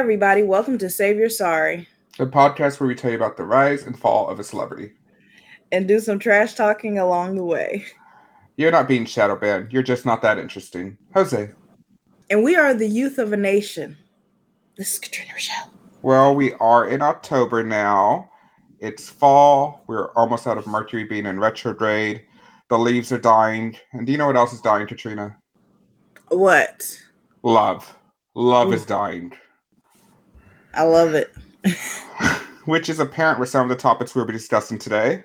everybody. Welcome to Save Your Sorry the podcast where we tell you about the rise and fall of a celebrity. and do some trash talking along the way. You're not being shadow banned. You're just not that interesting. Jose. And we are the youth of a nation. This is Katrina Rochelle. Well, we are in October now. It's fall. We're almost out of Mercury being in retrograde. The leaves are dying. And do you know what else is dying, Katrina? What? Love. Love is dying. I love it. Which is apparent with some of the topics we'll be discussing today.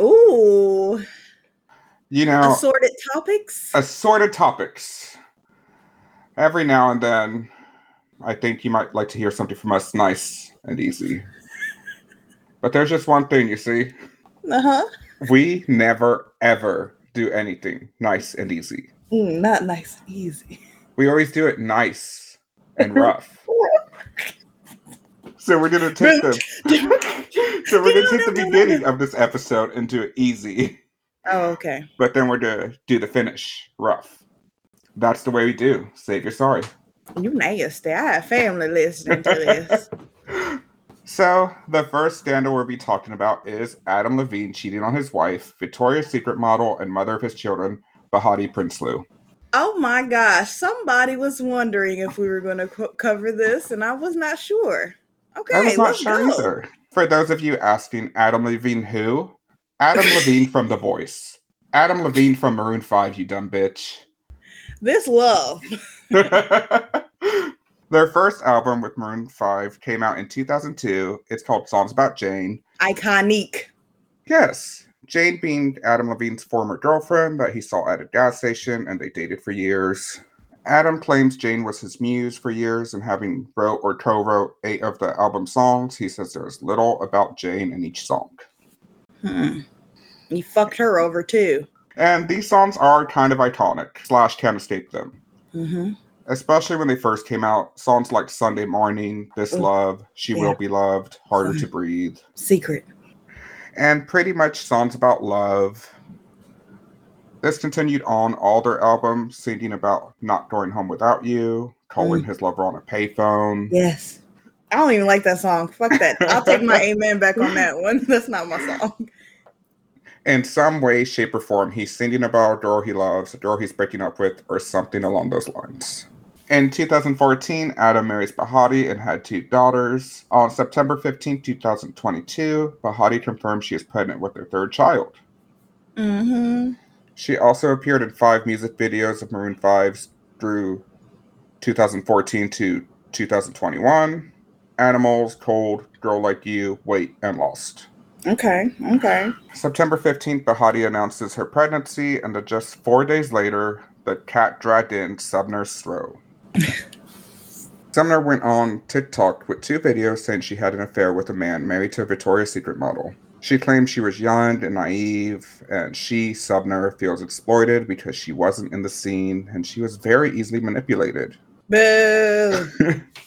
Ooh, You know, assorted topics. assorted topics. Every now and then, I think you might like to hear something from us nice and easy. But there's just one thing, you see. Uh huh. We never, ever do anything nice and easy. Mm, not nice and easy. We always do it nice and rough. So we're gonna take the so we're gonna take the beginning of this episode and do it easy, Oh, okay. but then we're gonna do the finish rough. That's the way we do. Save your sorry. You nasty. I have family listening to this. So the first scandal we'll be talking about is Adam Levine cheating on his wife, Victoria's Secret model and mother of his children, Behati Prinsloo. oh my gosh. Somebody was wondering if we were going to co- cover this, and I was not sure. Okay. I was not sure go. either. For those of you asking, Adam Levine who? Adam Levine from The Voice. Adam Levine from Maroon 5, you dumb bitch. This love. Their first album with Maroon 5 came out in 2002. It's called Songs About Jane. Iconic. Yes, Jane being Adam Levine's former girlfriend that he saw at a gas station and they dated for years. Adam claims Jane was his muse for years and having wrote or co-wrote eight of the album songs, he says there's little about Jane in each song. Hmm. You fucked her over too. And these songs are kind of iconic, slash can't escape them. Mm-hmm. Especially when they first came out, songs like Sunday Morning, This Mm. Love, She Yeah. Will Be Loved, Harder Mm. to Breathe, Secret. and pretty much songs about love. This continued on all their albums, singing about not going home without you, calling his lover on a payphone. Yes. I don't even like that song. Fuck that. I'll take my amen back on that one. That's not my song. In some way, shape, or form, he's singing about a girl he loves, a girl he's breaking up with, or something along those lines. In 2014, Adam marries Behati and had two daughters. On September 15, 2022, Behati confirmed she is pregnant with their third child. Mm-hmm. She also appeared in five music videos of Maroon 5's through 2014 to 2021 Animals, Cold, Girl Like You, Wait, and Lost. Okay. Okay. September 15th, Behati announces her pregnancy, and just four days later, the cat dragged in Sumner Stroh. Sumner went on TikTok with two videos saying she had an affair with a man married to a Victoria's Secret model. She claimed she was young and naive, and she, Sumner, feels exploited because she wasn't in the scene and she was very easily manipulated. Boo.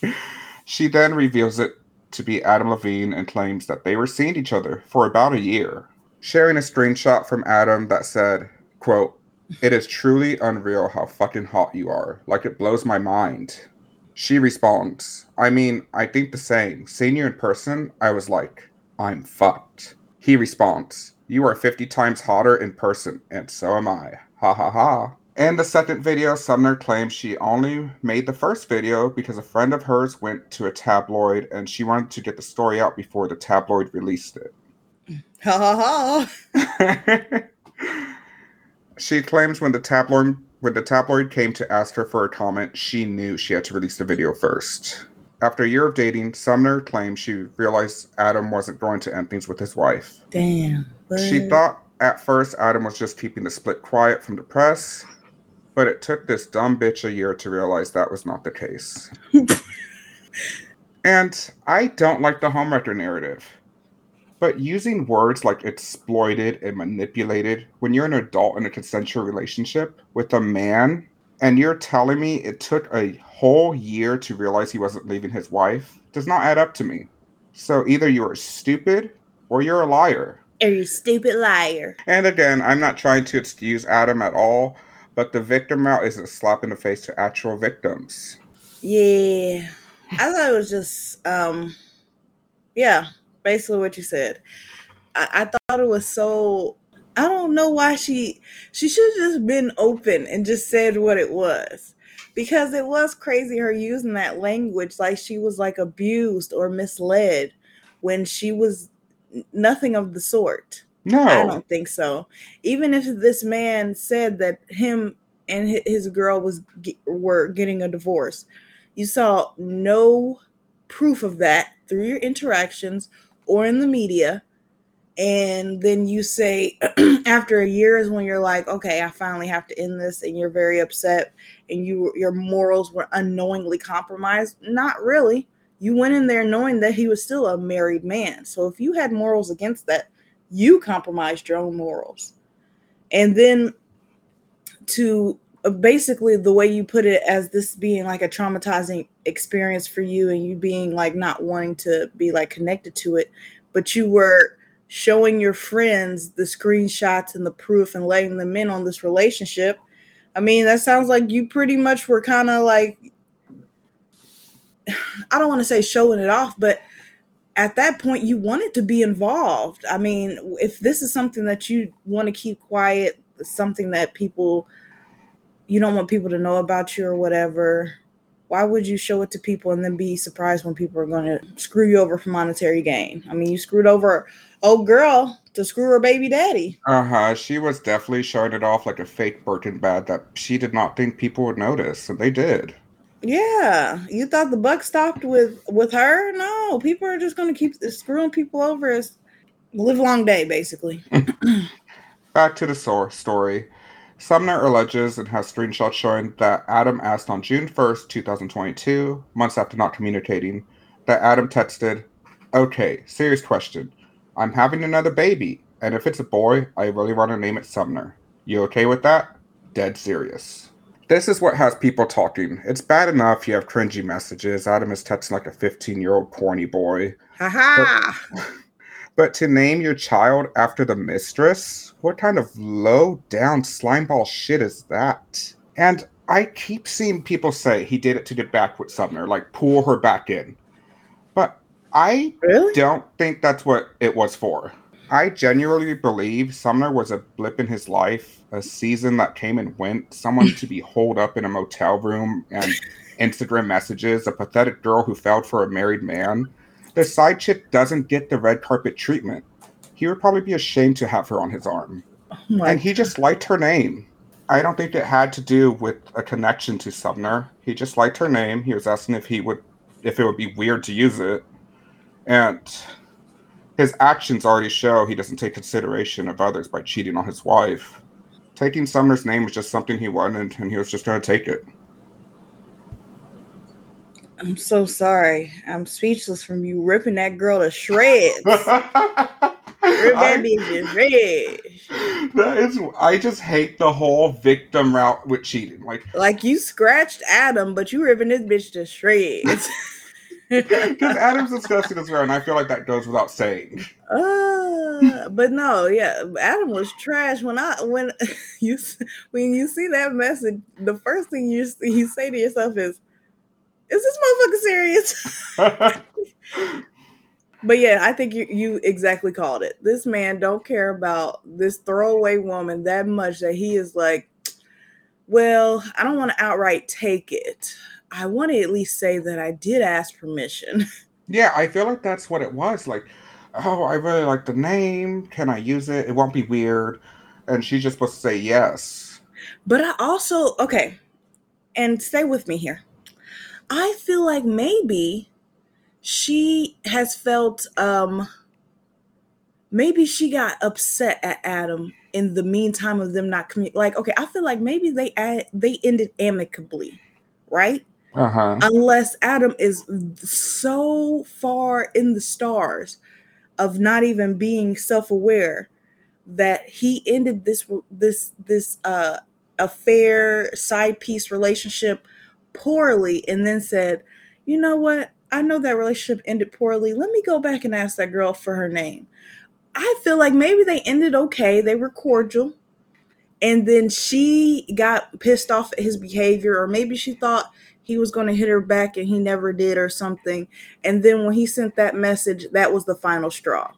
she then reveals it to be Adam Levine and claims that they were seeing each other for about a year, sharing a screenshot from Adam that said, quote, It is truly unreal how fucking hot you are. Like it blows my mind. She responds, I mean, I think the same. Seeing you in person, I was like, I'm fucked. He responds, You are 50 times hotter in person, and so am I. Ha ha ha. In the second video, Sumner claims she only made the first video because a friend of hers went to a tabloid and she wanted to get the story out before the tabloid released it. Ha ha ha. she claims when the tabloid when the tabloid came to ask her for a comment, she knew she had to release the video first. After a year of dating, Sumner claims she realized Adam wasn't going to end things with his wife. Damn. She thought at first Adam was just keeping the split quiet from the press, but it took this dumb bitch a year to realize that was not the case. and I don't like the homewrecker narrative, but using words like exploited and manipulated when you're an adult in a consensual relationship with a man and you're telling me it took a whole year to realize he wasn't leaving his wife does not add up to me. So either you are stupid or you're a liar. Are you a stupid liar? And again, I'm not trying to excuse Adam at all, but the victim route is a slap in the face to actual victims. Yeah. I thought it was just, um, yeah, basically what you said. I, I thought it was so. I don't know why she she should have just been open and just said what it was because it was crazy her using that language like she was like abused or misled when she was nothing of the sort. No, I don't think so. Even if this man said that him and his girl was were getting a divorce, you saw no proof of that through your interactions or in the media. And then you say after a year is when you're like, okay, I finally have to end this, and you're very upset, and you your morals were unknowingly compromised. Not really. You went in there knowing that he was still a married man. So if you had morals against that, you compromised your own morals. And then to uh, basically the way you put it as this being like a traumatizing experience for you and you being like not wanting to be like connected to it, but you were showing your friends the screenshots and the proof and letting them in on this relationship. I mean, that sounds like you pretty much were kind of like I don't want to say showing it off, but at that point you wanted to be involved. I mean, if this is something that you want to keep quiet, something that people you don't want people to know about you or whatever, why would you show it to people and then be surprised when people are going to screw you over for monetary gain? I mean, you screwed over old girl to screw her baby daddy. Uh huh. She was definitely showing it off like a fake Birkin bag that she did not think people would notice, and they did. Yeah, you thought the buck stopped with with her? No, people are just going to keep screwing people over as live long day, basically. Back to the source story. Sumner alleges and has screenshots showing that Adam asked on June 1st, 2022, months after not communicating, that Adam texted, Okay, serious question. I'm having another baby, and if it's a boy, I really want to name it Sumner. You okay with that? Dead serious. This is what has people talking. It's bad enough you have cringy messages. Adam is texting like a 15 year old corny boy. Haha. But, to name your child after the mistress? What kind of low down slimeball shit is that? And I keep seeing people say he did it to get back with Sumner, like pull her back in. But I really? don't think that's what it was for. I genuinely believe Sumner was a blip in his life, a season that came and went, someone to be holed up in a motel room and Instagram messages, a pathetic girl who fell for a married man. The side chick doesn't get the red carpet treatment. He would probably be ashamed to have her on his arm. Oh and he just liked her name. I don't think it had to do with a connection to Sumner. He just liked her name. He was asking if he would if it would be weird to use it. And his actions already show he doesn't take consideration of others by cheating on his wife. Taking Sumner's name was just something he wanted, and he was just going to take it. I'm so sorry. I'm speechless from you ripping that girl to shreds. Rip that bitch to shreds. That is, I just hate the whole victim route with cheating. Like, like you scratched Adam, but you ripping this bitch to shreds. Because Adam's disgusting as well, and I feel like that goes without saying. Uh, but no, yeah, Adam was trash. When I when you when you see that message, the first thing you you say to yourself is, "Is this motherfucker serious?" but yeah, I think you you exactly called it. This man don't care about this throwaway woman that much that he is like, well, I don't want to outright take it. I want to at least say that I did ask permission. Yeah, I feel like that's what it was. Like, oh, I really like the name. Can I use it? It won't be weird. And she's just supposed to say yes. But I also, okay, and stay with me here. I feel like maybe she has felt, um, maybe she got upset at Adam in the meantime of them not communicating. Like, okay, I feel like maybe they ad- they ended amicably, right? Uh-huh. Unless Adam is so far in the stars of not even being self-aware that he ended this this this uh affair side piece relationship poorly and then said, "You know what? I know that relationship ended poorly. Let me go back and ask that girl for her name." I feel like maybe they ended okay. They were cordial. And then she got pissed off at his behavior or maybe she thought he was going to hit her back and he never did or something. And then when he sent that message, that was the final straw.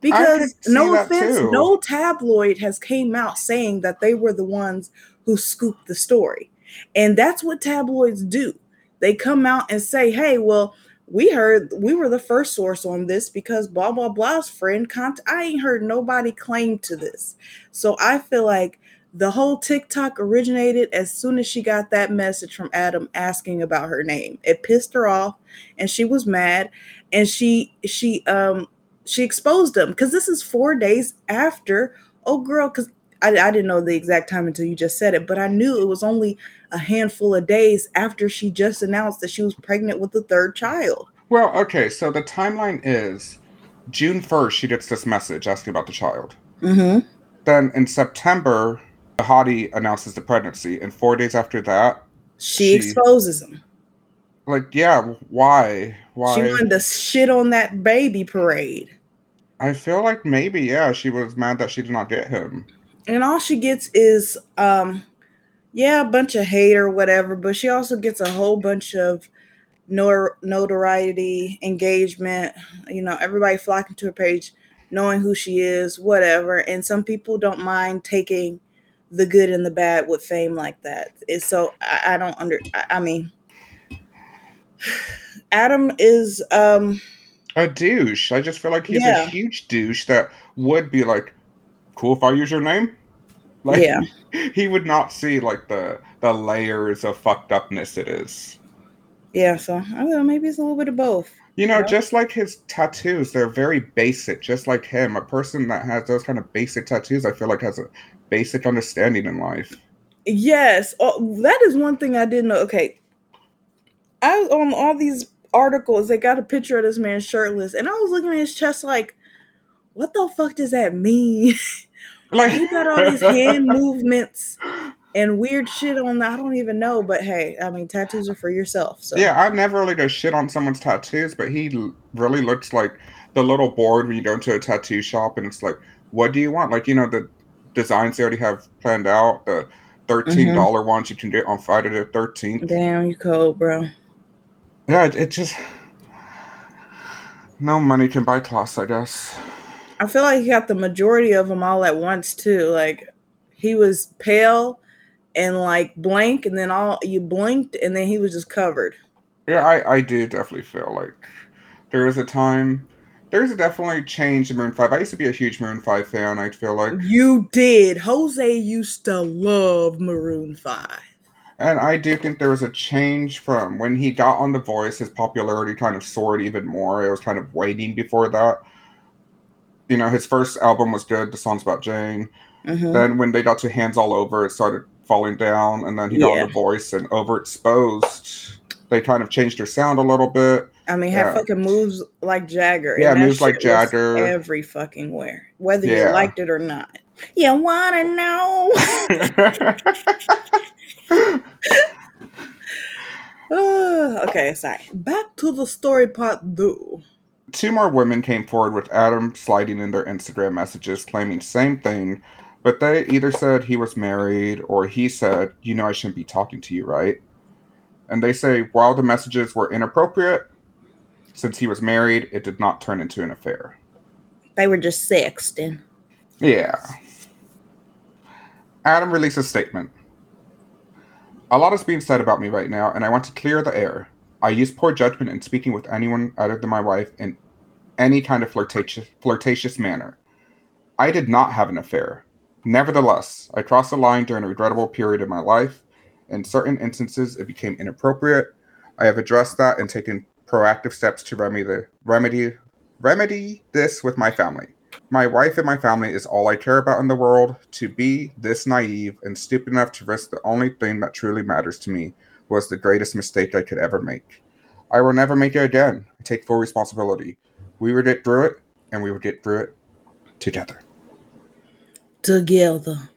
Because no offense, too. no tabloid has came out saying that they were the ones who scooped the story. And that's what tabloids do. They come out and say, "Hey, well, we heard we were the first source on this because blah blah blah's friend cont- I ain't heard nobody claim to this." So I feel like the whole TikTok originated as soon as she got that message from Adam asking about her name. It pissed her off and she was mad and she she um she exposed him because this is four days after oh girl because I, I didn't know the exact time until you just said it but i knew it was only a handful of days after she just announced that she was pregnant with the third child well okay so the timeline is june 1st she gets this message asking about the child mm-hmm. then in september the hottie announces the pregnancy, and four days after that, she, she exposes him. Like, yeah, why? Why? She wanted to shit on that baby parade. I feel like maybe, yeah, she was mad that she did not get him. And all she gets is, um, yeah, a bunch of hate or whatever, but she also gets a whole bunch of notoriety, engagement. You know, everybody flocking to her page, knowing who she is, whatever. And some people don't mind taking the good and the bad with fame like that. It's so I, I don't under. I, I, mean, Adam is um a douche. I just feel like he's yeah. a huge douche that would be like, cool if I use your name. Like, yeah, he would not see like the the layers of fucked upness it is. Yeah, so I don't know. Maybe it's a little bit of both. You know, just like his tattoos, they're very basic. Just like him, a person that has those kind of basic tattoos, I feel like has a basic understanding in life. Yes, oh, that is one thing I didn't know. Okay, I on all these articles, they got a picture of this man shirtless, and I was looking at his chest like, what the fuck does that mean? like he got all these hand movements and weird shit on that. I don't even know, but hey, I mean, tattoos are for yourself. So yeah, I've never really go shit on someone's tattoos, but he really looks like the little board when you go into a tattoo shop and it's like, what do you want? Like you know the designs they already have planned out. The thirteen dollars mm-hmm. ones you can get on Friday the thirteenth. Damn, you cold, bro. Yeah, it, it just no money can buy class, I guess. I feel like he got the majority of them all at once too. Like he was pale and like blank, and then all you blinked, and then he was just covered. Yeah, I I do definitely feel like there was a time there's definitely change in Maroon Five. I used to be a huge Maroon Five fan. I feel like you did. Jose used to love Maroon Five, and I do think there was a change from when he got on The Voice. His popularity kind of soared even more. It was kind of waiting before that. You know, his first album was good. The song's about Jane. Mm-hmm. Then when they got to Hands All Over, it started falling down, and then he got on The Voice and Overexposed. They kind of changed their sound a little bit I mean, have yeah. fucking moves like Jagger. Yeah, moves like Jagger. Every fucking where, whether yeah. you liked it or not. You wanna know? okay, sorry. Back to the story part, though. Two more women came forward with Adam sliding in their Instagram messages claiming same thing, but they either said he was married or he said, "You know, I shouldn't be talking to you, right?" And they say while the messages were inappropriate, since he was married, it did not turn into an affair. They were just sexting. Yeah. Adam released a statement. A lot is being said about me right now, and I want to clear the air. I use poor judgment in speaking with anyone other than my wife in any kind of flirtatious, flirtatious manner. I did not have an affair. Nevertheless, I crossed the line during a regrettable period of my life. In certain instances, it became inappropriate. I have addressed that and taken proactive steps to remedy the remedy remedy this with my family. My wife and my family is all I care about in the world. To be this naive and stupid enough to risk the only thing that truly matters to me was the greatest mistake I could ever make. I will never make it again. I take full responsibility. We would get through it, and we would get through it together. Together.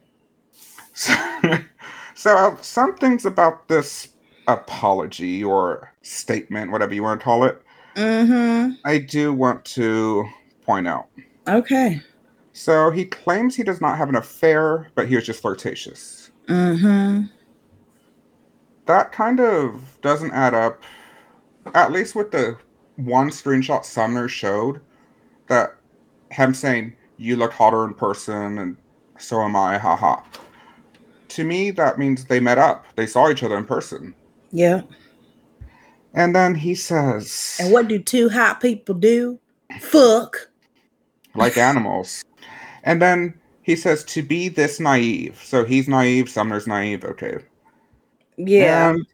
So, so uh, some things about this apology or statement, whatever you want to call it, mm-hmm. I do want to point out. Okay. So he claims he does not have an affair, but he was just flirtatious. Mm-hmm. That kind of doesn't add up. At least with the one screenshot Sumner showed, that him saying you look hotter in person and so am I, haha. To me, that means they met up. They saw each other in person. Yeah. And then he says, And what do two hot people do? Fuck. like animals. And then he says, to be this naive. So he's naive, Sumner's naive. Okay. Yeah. And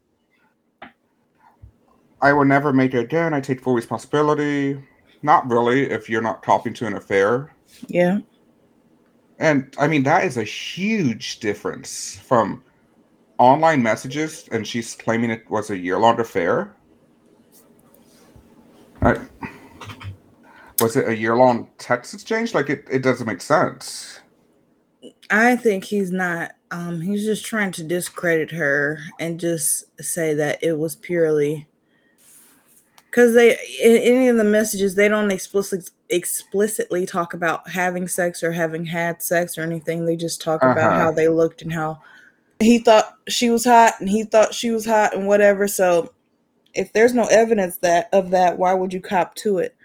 I will never make it again. I take full responsibility. Not really, if you're not talking to an affair. yeah. And I mean, that is a huge difference from online messages, and she's claiming it was a year long affair. I, was it a year long text exchange? Like, it, it doesn't make sense. I think he's not. Um, he's just trying to discredit her and just say that it was purely because they in any of the messages they don't explicitly explicitly talk about having sex or having had sex or anything. They just talk about Uh-huh. how they looked and how he thought she was hot and he thought she was hot and whatever. So if there's no evidence that of that, why would you cop to it?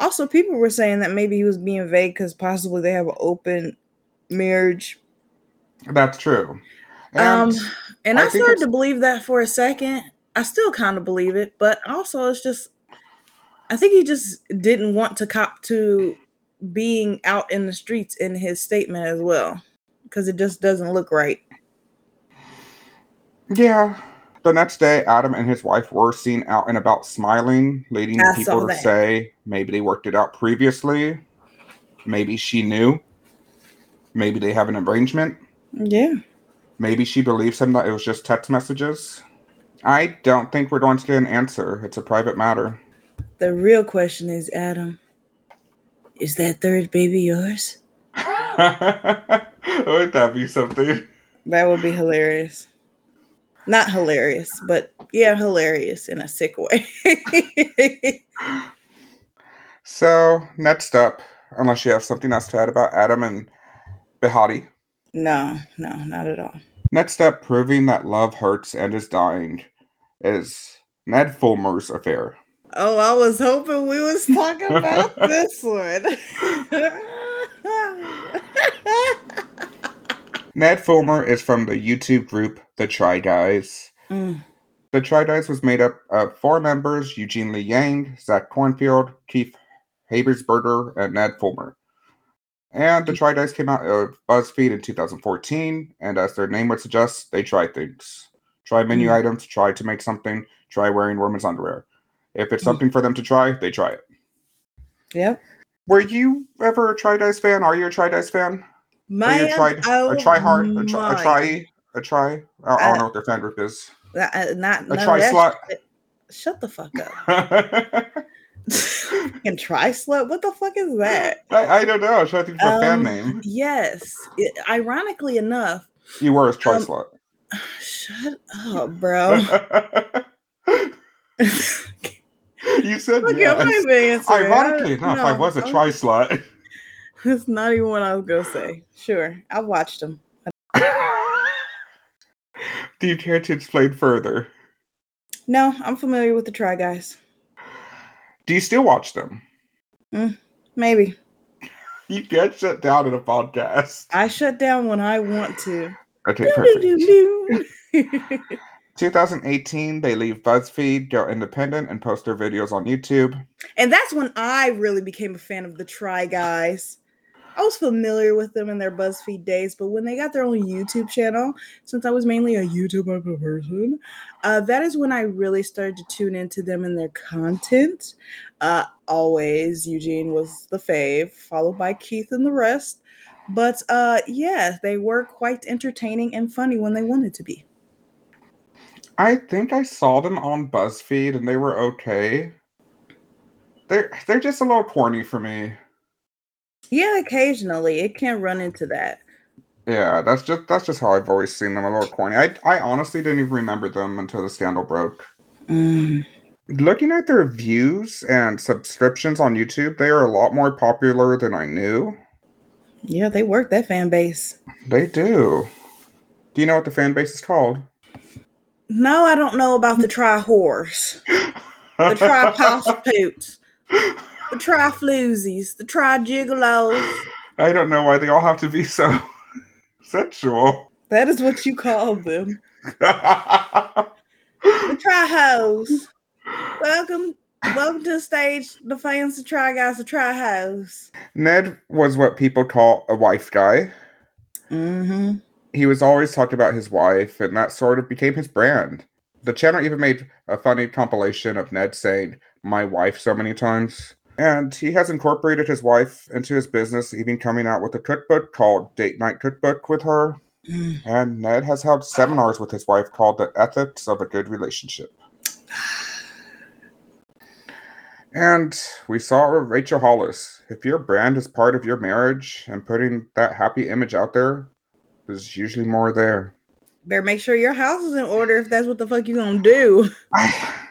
Also, people were saying that maybe he was being vague because possibly they have an open marriage That's true. And um, and I I, started to believe that for a second. I still kind of believe it, but also it's just, I think he just didn't want to cop to being out in the streets in his statement as well, because it just doesn't look right. yeah. The next day, Adam and his wife were seen out and about smiling, leading I people to that. say maybe they worked it out previously. Maybe she knew. Maybe they have an arrangement. Yeah. Maybe she believes him that it was just text messages. I don't think we're going to get an answer. It's a private matter. The real question is, Adam, is that third baby yours? Would that be something? That would be hilarious. Not hilarious, but yeah, hilarious in a sick way. So, next up, unless you have something else to add about Adam and Behati. no, no, not at all. Next up, proving that love hurts and is dying, is Ned Fulmer's affair. Oh, I was hoping we was talking about this one. Ned Fulmer is from the YouTube group The Try Guys. Mm, The Try Guys was made up of four members Eugene Lee Yang, Zach Kornfeld, Keith Habersberger, and Ned Fulmer. And the Try Guys came out of BuzzFeed in 2014, and as their name would suggest, they try things. Try menu Mm. items, try to make something, try wearing women's underwear. If it's Mm. something for them to try, they try it. yep. Were you ever a Try Guys fan? Are you a Try Guys fan? Are My you a try, oh a try hard, a try, a try, a try? I, I don't Uh, know what their fan group is. Uh, uh, not A try shit. Shut the fuck up. I, Fucking try slut. What the fuck is that? I don't know. I was trying to think of a fan Um, name. Yes. It- ironically enough, You were a try um, slut. shut up, bro. you said Look yes. at my answer. Ironically enough, I was a try slut. That's not even what I was gonna say. Sure, I watched them. Do you care to explain further? No, I'm familiar with the Try Guys. Do you still watch them? Mm, maybe You get shut down in a podcast. I shut down when I want to. Okay, perfect. 2018, they leave BuzzFeed, go independent, and post their videos on YouTube. and that's when I really became a fan of the Try Guys. I was familiar with them in their BuzzFeed days, but when they got their own YouTube channel, since I was mainly a YouTube person, uh, that is when I really started to tune into them and their content. Uh, always, Eugene was the fave, followed by Keith and the rest. But uh, yeah, they were quite entertaining and funny when they wanted to be. I think I saw them on BuzzFeed and they were okay. They're they're just a little corny for me. Yeah, occasionally it can run into that. Yeah, that's just that's just how I've always seen them a little corny. I I honestly didn't even remember them until the scandal broke. Mm. Looking at their views and subscriptions on YouTube, they are a lot more popular than I knew. Yeah, they work that fan base. They do. Do you know what the fan base is called? No, I don't know about the tri whores, the tri prostitutes, the tri floozies, the tri gigolos. I don't know why they all have to be so sexual. That is what you call them. The tri hoes. Welcome, welcome to the stage. The fans, the try guys, the try hoes. Ned was what people call a wife guy. Mm-hmm. He was always talked about his wife, and that sort of became his brand. The channel even made a funny compilation of Ned saying "my wife" so many times. And he has incorporated his wife into his business, even coming out with a cookbook called Date Night Cookbook with her. Mm. And Ned has held seminars with his wife called The Ethics of a Good Relationship. And we saw Rachel Hollis. If your brand is part of your marriage and putting that happy image out there, there's usually more there. Better make sure your house is in order if that's what the fuck you're gonna do.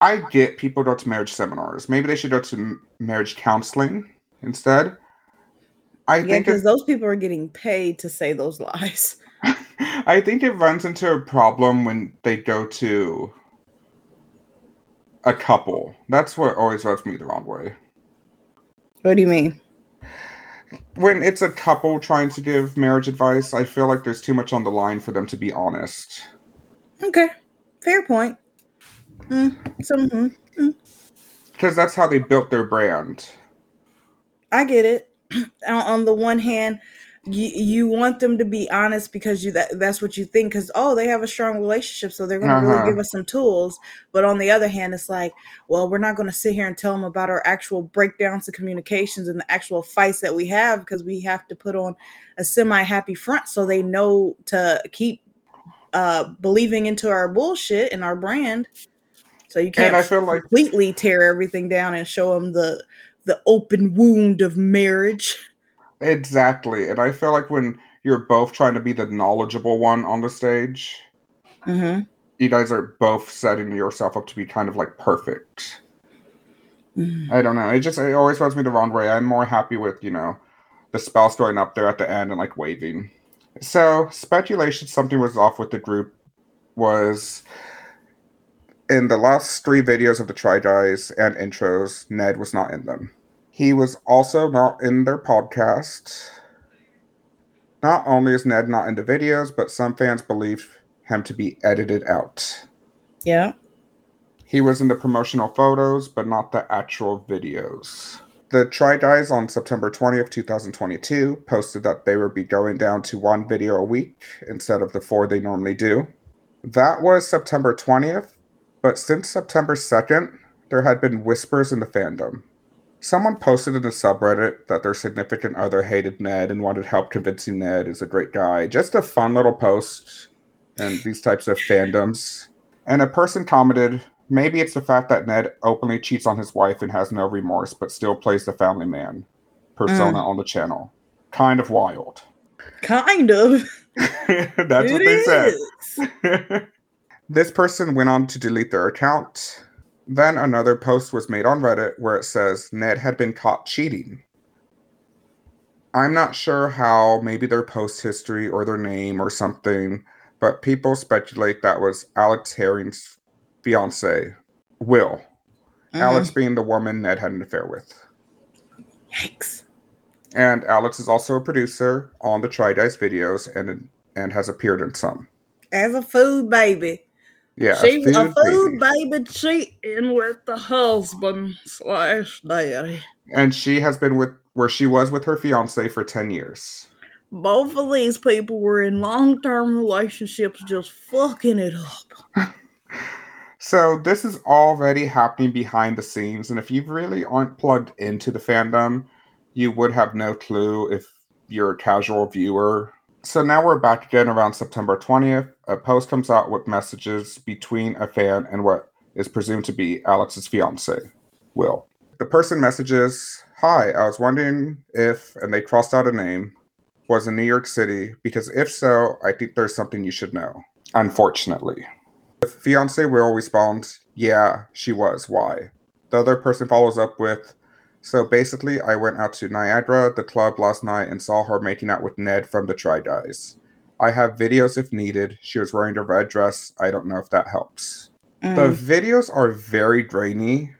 I, get people go to marriage seminars. Maybe they should go to marriage counseling instead. I Yeah, think because those people are getting paid to say those lies. I think it runs into a problem when they go to a couple. That's what always rubs me the wrong way. What do you mean? When it's a couple trying to give marriage advice, I feel like there's too much on the line for them to be honest. Okay, fair point. Mm, mhm, Because that's how they built their brand. I get it. on, on the one hand, you you want them to be honest because you that that's what you think because oh they have a strong relationship so they're going to Uh-huh. really give us some tools. But on the other hand, it's like well we're not going to sit here and tell them about our actual breakdowns of communications and the actual fights that we have because we have to put on a semi happy front so they know to keep uh believing into our bullshit and our brand. So you can't And I feel like completely tear everything down and show them the the open wound of marriage. Exactly. And I feel like when you're both trying to be the knowledgeable one on the stage, Mm-hmm. you guys are both setting yourself up to be kind of like perfect. Mm. I don't know. It just it always rubs me the wrong way. I'm more happy with, you know, the spouse going up there at the end and like waving. So speculation something was off with the group was in the last three videos of the Try Guys and intros, Ned was not in them. He was also not in their podcast. Not only is Ned not in the videos, but some fans believe him to be edited out. Yeah. He was in the promotional photos, but not the actual videos. The Try Guys on September 20th, 2022 posted that they would be going down to one video a week instead of the four they normally do. That was September 20th, but since September 2nd, there had been whispers in the fandom. Someone posted in the subreddit that their significant other hated Ned and wanted help convincing Ned is a great guy. Just a fun little post and these types of fandoms. And a person commented, maybe it's the fact that Ned openly cheats on his wife and has no remorse, but still plays the family man persona mm. on the channel. Kind of wild. Kind of. That's what It they said. is. this person went on to delete their account. Then another post was made on Reddit where it says Ned had been caught cheating. I'm not sure how, maybe their post history or their name or something, but people speculate that was Alex Herring's fiance, Will. Mm-hmm. Alex being the woman Ned had an affair with. Yikes. And Alex is also a producer on the Try Guys videos and and has appeared in some. As a food baby. Yeah, she was a food baby. baby cheating with the husband slash daddy. and she has been with where she was with her fiance for 10 years Both of these people were in long term relationships just fucking it up. so this is already happening behind the scenes and if you really aren't plugged into the fandom you would have no clue if you're a casual viewer so now we're back again around september 20th a post comes out with messages between a fan and what is presumed to be alex's fiance will the person messages hi i was wondering if and they crossed out a name was in new york city because if so i think there's something you should know unfortunately the fiance will respond, Yeah, she was. Why? The other person follows up with, So basically, I went out to Niagara, the club last night, and saw her making out with Ned from the Try Guys. I have videos if needed. She was wearing a red dress. I don't know if that helps. The Mm. videos are very grainy,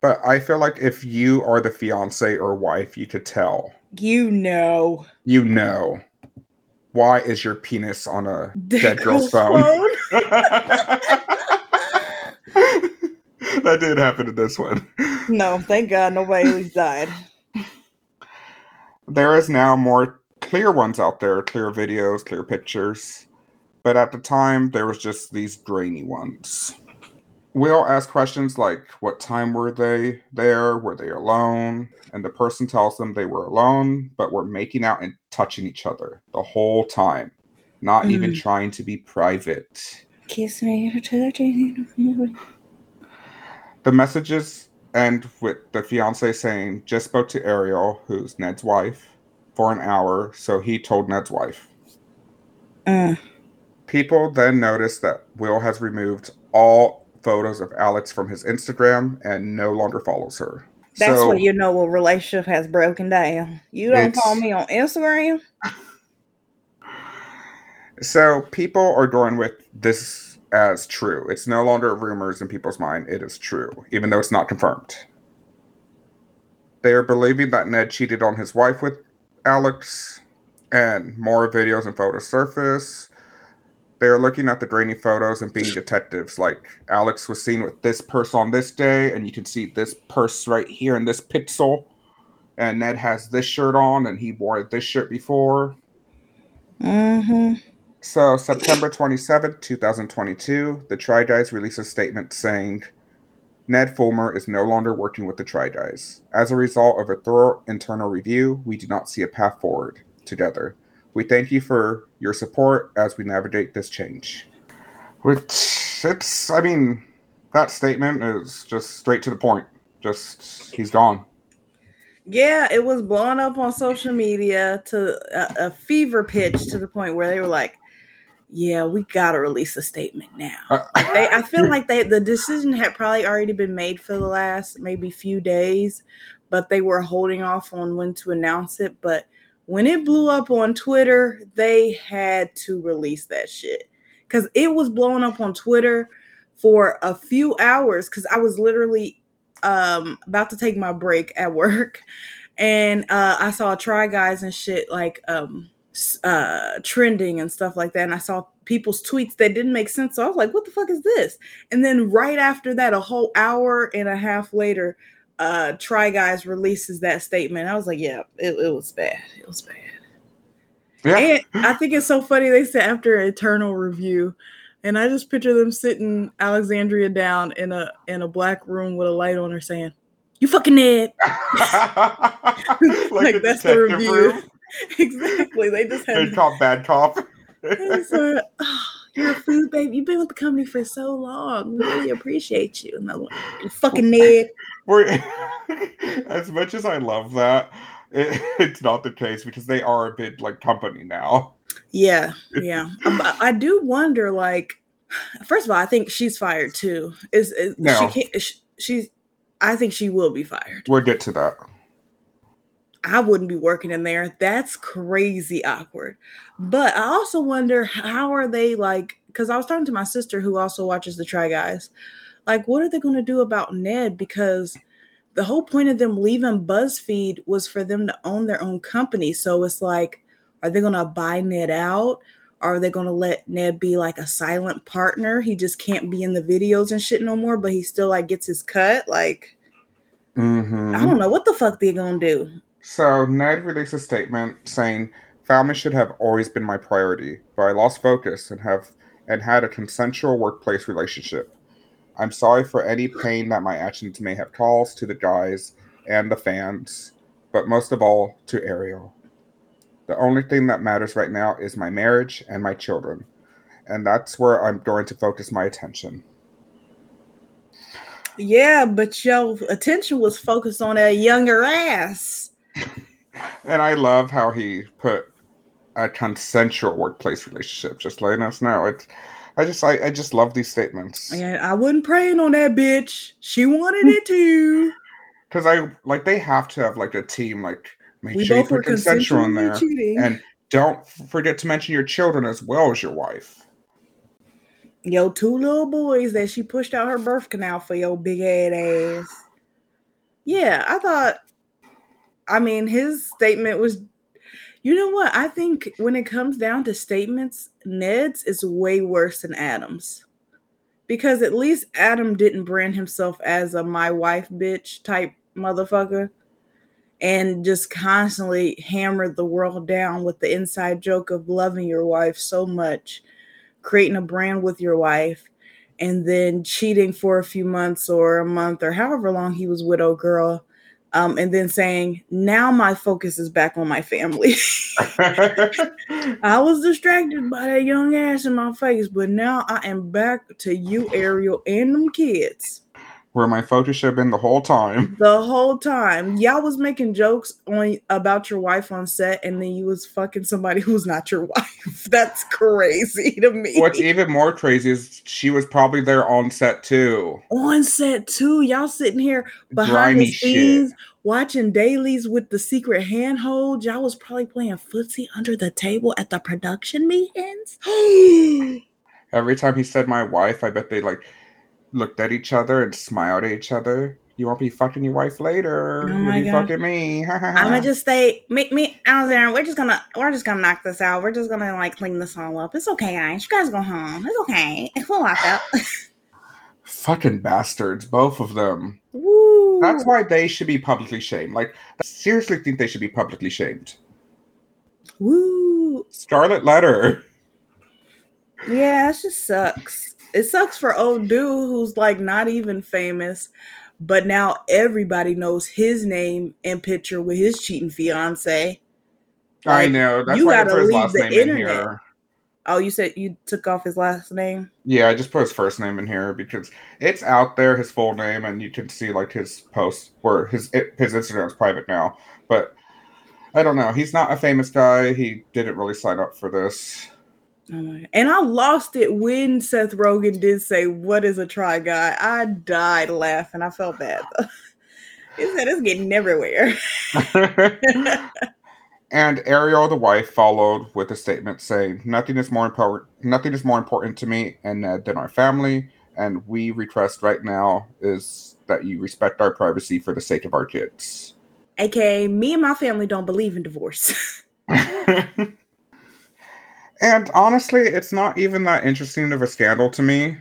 but I feel like if you are the fiance or wife, you could tell. You know. You know. Why is your penis on a dead girl's phone? that did happen to this one. no, thank God nobody died. There is now more clear ones out there, clear videos, clear pictures. But at the time, there was just these grainy ones. We'll ask questions like, what time were they there? Were they alone? And the person tells them they were alone, but were making out and touching each other the whole time, not even Mm. trying to be private. Kiss me to the The messages end with the fiance saying, just spoke to Ariel, who's Ned's wife, for an hour, so he told Ned's wife. Mm. People then notice that Will has removed all photos of Alex from his Instagram and no longer follows her. That's so, when you know a relationship has broken down. You don't follow me on Instagram? so people are going with this as true. It's no longer rumors in people's mind. It is true, even though it's not confirmed. They are believing that Ned cheated on his wife with Alex, and more videos and photos surface. They are looking at the grainy photos and being detectives. Like Alex was seen with this purse on this day, and you can see this purse right here in this pixel. And Ned has this shirt on, and he wore this shirt before. Mm-hmm. So, September 27th, 2022, the Try Guys released a statement saying Ned Fulmer is no longer working with the Try Guys. As a result of a thorough internal review, we do not see a path forward together. We thank you for your support as we navigate this change. Which, it's, I mean, that statement is just straight to the point. Just, he's gone. Yeah, it was blown up on social media to a, a fever pitch to the point where they were like, "Yeah, we gotta release a statement now." Uh, They, I feel like they the decision had probably already been made for the last maybe few days, but they were holding off on when to announce it. But when it blew up on Twitter, they had to release that shit because it was blowing up on Twitter for a few hours. Because I was literally um about to take my break at work, and uh, I saw Try Guys and shit like um uh trending and stuff like that and i saw people's tweets that didn't make sense so i was like what the fuck is this? And then right after that a whole hour and a half later uh try guys releases that statement. I was like yeah it, it was bad. It was bad. Yeah. and i think it's so funny they said after eternal review and i just picture them sitting alexandria down in a in a black room with a light on her saying you fucking ned. Like, the that's the review. room. exactly they just had Good cop, bad cop. A, oh, you're a food baby. You've been with the company for so long. We really appreciate you. Another one. You fucking Ned. We're, as much as I love that, it, it's not the case because they are a bit like company now. Yeah, yeah. Um, I, I do wonder, like, first of all, I think she's fired too. Is, is No. she can't? She, she's. I think she will be fired. We'll get to that. I wouldn't be working in there. That's crazy awkward. But I also wonder how are they like because I was talking to my sister who also watches the Try Guys. Like, what are they going to do about Ned? Because the whole point of them leaving BuzzFeed was for them to own their own company. So it's like, are they going to buy Ned out? Are they going to let Ned be like a silent partner? He just can't be in the videos and shit no more, but he still like gets his cut. Like, Mhm. I don't know what the fuck they're going to do. So Ned released a statement saying, "Family should have always been my priority, but I lost focus and have and had a consensual workplace relationship. I'm sorry for any pain that my actions may have caused to the guys and the fans, but most of all to Ariel. The only thing that matters right now is my marriage and my children, and that's where I'm going to focus my attention." Yeah, but your attention was focused on a younger ass. And I love how he put a consensual workplace relationship, just letting us know. It's, I just, I, I just love these statements And I wasn't praying on that bitch. She wanted it too. because I like they have to have like a team, like make We sure you put consensual in there, cheating. and Don't forget to mention your children as well as your wife. Yo, two little boys that she pushed out her birth canal for your big head ass. Yeah, I thought. I mean, his statement was. You know what? I think when it comes down to statements, Ned's is way worse than Adam's. Because at least Adam didn't brand himself as a my wife bitch type motherfucker and just constantly hammered the world down with the inside joke of loving your wife so much, creating a brand with your wife, and then cheating for a few months or a month or however long he was widow girl. Um, and then saying, now my focus is back on my family. I was distracted by that young ass in my face, but now I am back to you, Ariel, and them kids where my focus should have been the whole time. The whole time. Y'all was making jokes on about your wife on set, and then you was fucking somebody who's not your wife. That's crazy to me. What's even more crazy is she was probably there on set too. On set too. Y'all sitting here behind Grimy the scenes shit. watching dailies with the secret handhold. Y'all was probably playing footsie under the table at the production meetings. Every time he said my wife, I bet they like looked at each other and smiled at each other. You won't be fucking your wife later. Oh You'll be God. fucking me. I'm gonna just stay. Me, me, out there. We're just gonna, we're just gonna knock this out. We're just gonna like clean this all up. It's okay, guys. You guys go home. It's okay. We'll lock up. fucking bastards, both of them. Woo. That's why they should be publicly shamed. Like, I seriously think they should be publicly shamed. Woo! Scarlet Letter. Yeah, it just sucks it sucks for old dude who's like not even famous, but now everybody knows his name and picture with his cheating fiance. Like, I know. That's you why gotta I put his last name internet. in here. Oh, you said you took off his last name? Yeah, I just put his first name in here because it's out there, his full name, and you can see like his posts where his his Instagram is private now. But I don't know. He's not a famous guy. He didn't really sign up for this. Oh and I lost it when Seth Rogen did say, What is a try guy? I died laughing. I felt bad he said it's getting everywhere. and Ariel, the wife, followed with a statement saying, Nothing is more important nothing is more important to me and Ned than our family. And we request right now is that you respect our privacy for the sake of our kids. AKA, me and my family don't believe in divorce. And honestly, it's not even that interesting of a scandal to me.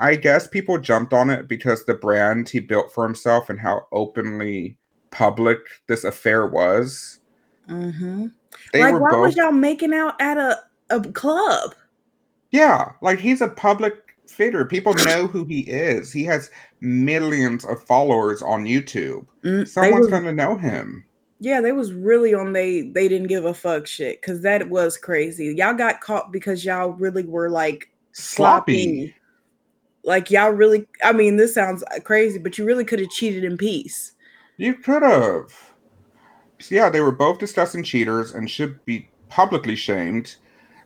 I guess people jumped on it because the brand he built for himself and how openly public this affair was. Mm-hmm. like, why both... was y'all making out at a, a club? Yeah, like he's a public figure. People know who he is. He has millions of followers on YouTube. Mm, Someone's going to know him. Yeah, they was really on they they didn't give a fuck shit because that was crazy. Y'all got caught because y'all really were like sloppy. sloppy. Like y'all really, I mean, this sounds uh, crazy, but you really could have cheated in peace. You could have. Yeah, they were both discussing cheaters and should be publicly shamed.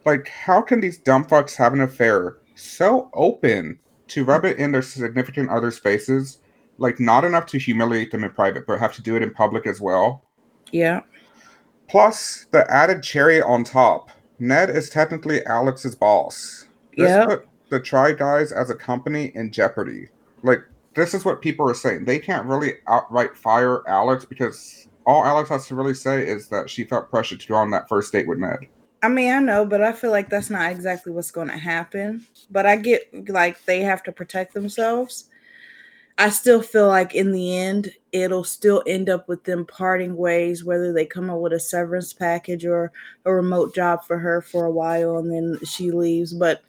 Like, how can these dumb fucks have an affair so open to rub it in their significant other's faces? Like, not enough to humiliate them in private, but have to do it in public as well. Yeah. Plus, the added cherry on top Ned is technically Alex's boss. This yep. put the Try Guys as a company in jeopardy. Like, this is what people are saying. They can't really outright fire Alex because all Alex has to really say is that she felt pressure to go on that first date with Ned. I mean, I know, but I feel like that's not exactly what's going to happen. But I get like they have to protect themselves. I still feel like in the end, it'll still end up with them parting ways, whether they come up with a severance package or a remote job for her for a while and then she leaves. But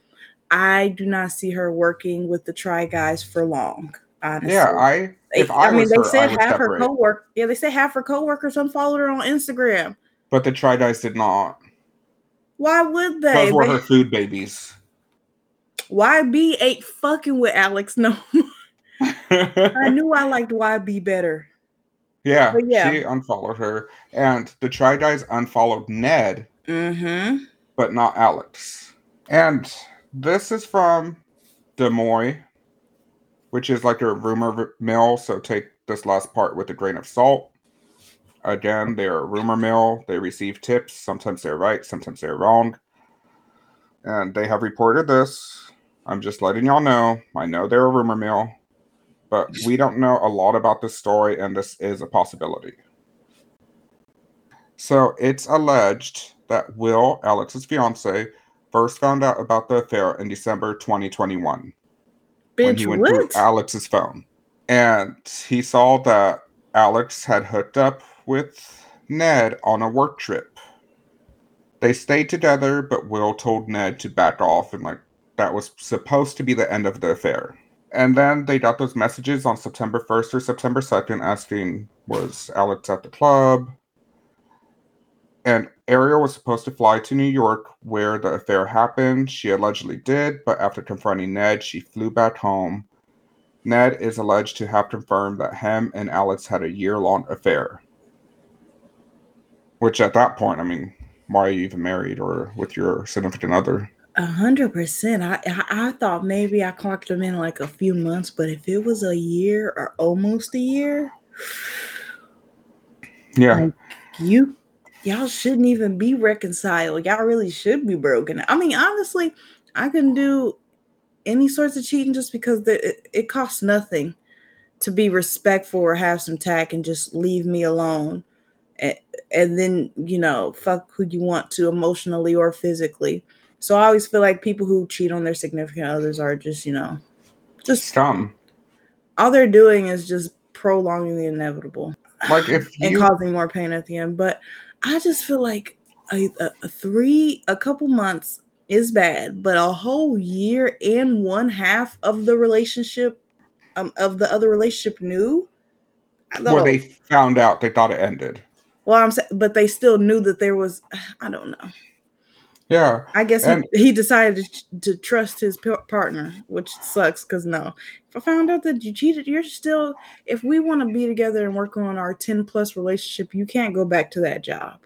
I do not see her working with the Try Guys for long. Honestly. Yeah, I. If I, I mean, they her, said half her coworker. Yeah, they say half her coworkers unfollowed her on Instagram. But the Try Guys did not. Why would they? Those were her food babies. YB ain't fucking with Alex no more. I knew I liked YB better. Yeah, yeah, she unfollowed her, and the Try Guys unfollowed Ned, mm-hmm. but not Alex. And this is from DeuxMoi, which is like a rumor mill, so take this last part with a grain of salt. again, they're a rumor mill. They receive tips. Sometimes they're right, sometimes they're wrong. And they have reported this. I'm just letting y'all know. I know they're a rumor mill, but we don't know a lot about this story, and this is a possibility. So it's alleged that Will, Alex's fiance, first found out about the affair in December 2021 Bitch, when he went what? through Alex's phone. And he saw that Alex had hooked up with Ned on a work trip. They stayed together, but Will told Ned to back off and like that was supposed to be the end of the affair. And then they got those messages on September 1st or September 2nd asking, was Alex at the club? And Ariel was supposed to fly to New York where the affair happened. She allegedly did, but after confronting Ned, she flew back home. Ned is alleged to have confirmed that him and Alex had a year long affair. Which at that point, I mean, why are you even married or with your significant other? A hundred percent. I, I I thought maybe I clocked them in like a few months, but if it was a year or almost a year, Yeah. Like, you y'all shouldn't even be reconciled. Y'all really should be broken. I mean, honestly, I can do any sorts of cheating just because the, it, it costs nothing to be respectful or have some tact and just leave me alone. And, and then, you know, fuck who you want to emotionally or physically. So I always feel like people who cheat on their significant others are just, you know, just Scum. all they're doing is just prolonging the inevitable Like if and causing more pain at the end. But I just feel like a, a, a three, a couple months is bad, but a whole year and one half of the relationship, um, of the other relationship knew. Where thought- they found out they thought it ended. well, I'm saying, but they still knew that there was. I don't know. Yeah. I guess And- he, he decided to, to trust his p- partner, which sucks because no, if I found out that you cheated, you're still. If we want to be together and work on our ten plus relationship, you can't go back to that job,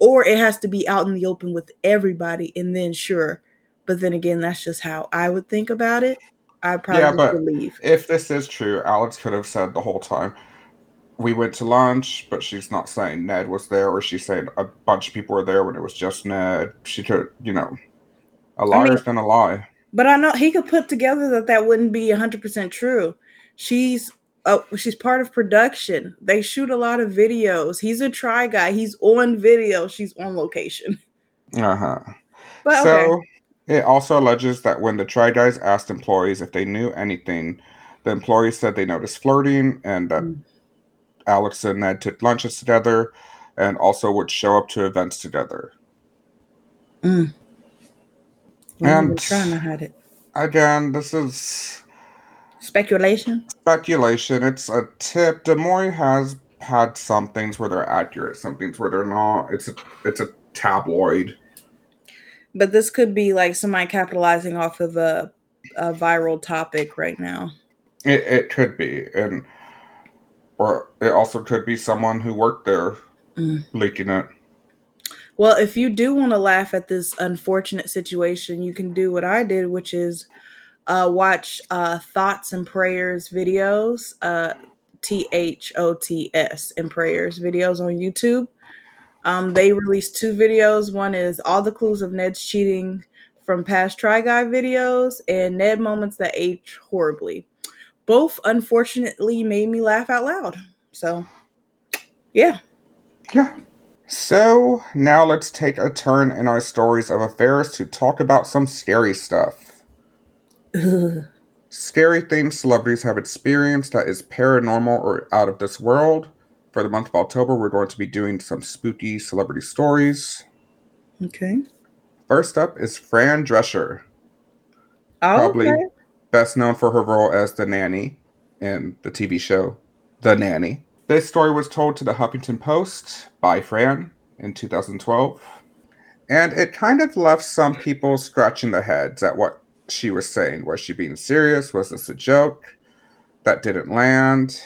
or it has to be out in the open with everybody, and then sure. But then again, that's just how I would think about it. I probably Yeah, but- believe. If this is true, Alex could have said the whole time, we went to lunch, but she's not saying Ned was there, or she's saying a bunch of people were there when it was just Ned. She took, you know, a liar's gonna lie. But I know he could put together that that wouldn't be 100% true. She's uh, she's part of production. They shoot a lot of videos. He's a try guy. He's on video. She's on location. Uh huh. But so okay. it also alleges that when the Try Guys asked employees if they knew anything, the employees said they noticed flirting and that Mm. Alex and Ned took lunches together and also would show up to events together. Mm. And- trying to hide it. Again, this is Speculation. speculation. It's a tip. DeuxMoi has had some things where they're accurate, some things where they're not. It's a it's a tabloid. But this could be like somebody capitalizing off of a, a viral topic right now. It it could be, and or it also could be someone who worked there Mm. leaking it. Well, if you do want to laugh at this unfortunate situation, you can do what I did, which is uh, watch uh, Thoughts and Prayers videos, uh, T H O T S and Prayers videos on YouTube. Um, they released two videos. One is all the clues of Ned's cheating from past Try Guy videos, and Ned moments that age horribly. Both, unfortunately, made me laugh out loud. So, yeah. Yeah. So now let's take a turn in our stories of affairs to talk about some scary stuff. Scary things celebrities have experienced that is paranormal or out of this world. For the month of October, we're going to be doing some spooky celebrity stories. okay. First up is Fran Drescher, Oh, Probably. okay. Best known for her role as the nanny in the TV show The Nanny. This story was told to the Huffington Post by Fran in 2012, and it kind of left some people scratching their heads at what she was saying. Was she being serious? Was this a joke that didn't land?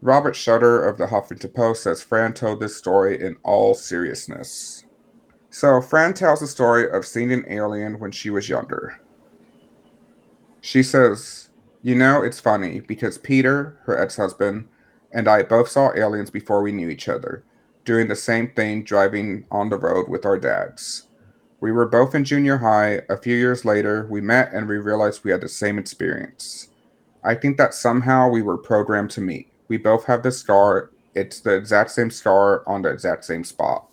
Robert Shutter of the Huffington Post says Fran told this story in all seriousness. So, Fran tells the story of seeing an alien when she was younger. She says, You know, it's funny because Peter, her ex husband, and I both saw aliens before we knew each other. doing the same thing, driving on the road with our dads. We were both in junior high. A few years later, we met and we realized we had the same experience. I think that somehow we were programmed to meet. We both have the scar. It's the exact same scar on the exact same spot.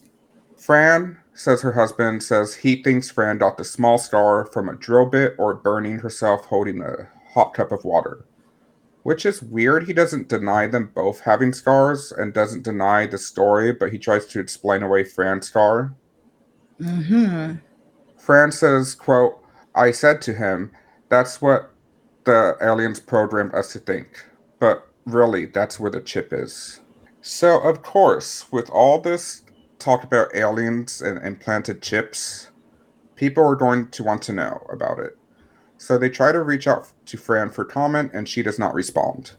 Fran says her husband says he thinks Fran got the small scar from a drill bit or burning herself holding a hot cup of water. Which is weird. He doesn't deny them both having scars and doesn't deny the story, but he tries to explain away Fran's scar. Mm-hmm. Fran says, quote, I said to him, that's what the aliens programmed us to think. But really, that's where the chip is. So, of course, with all this talk about aliens and implanted chips, people are going to want to know about it. So they try to reach out to Fran for comment, and she does not respond.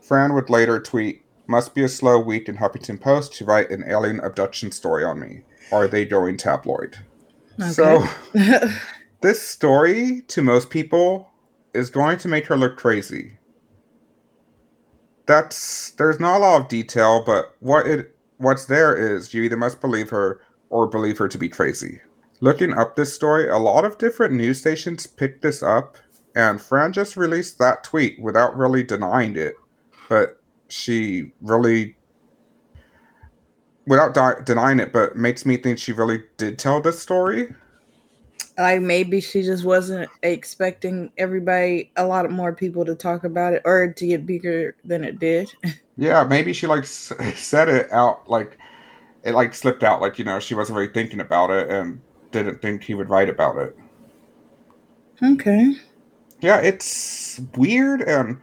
Fran would later tweet, Must be a slow week in Huffington Post to write an alien abduction story on me. Are they going tabloid? Okay. So, this story to most people is going to make her look crazy. That's there's not a lot of detail, but what it what's there is you either must believe her or believe her to be crazy. Looking up this story, a lot of different news stations picked this up, and Fran just released that tweet without really denying it. But she really, without di- denying it, but makes me think she really did tell this story. Like maybe she just wasn't expecting everybody, a lot more people to talk about it or to get bigger than it did. Yeah, maybe she like said it out like it like slipped out like you know she wasn't really thinking about it and didn't think he would write about it. Okay. Yeah, it's weird and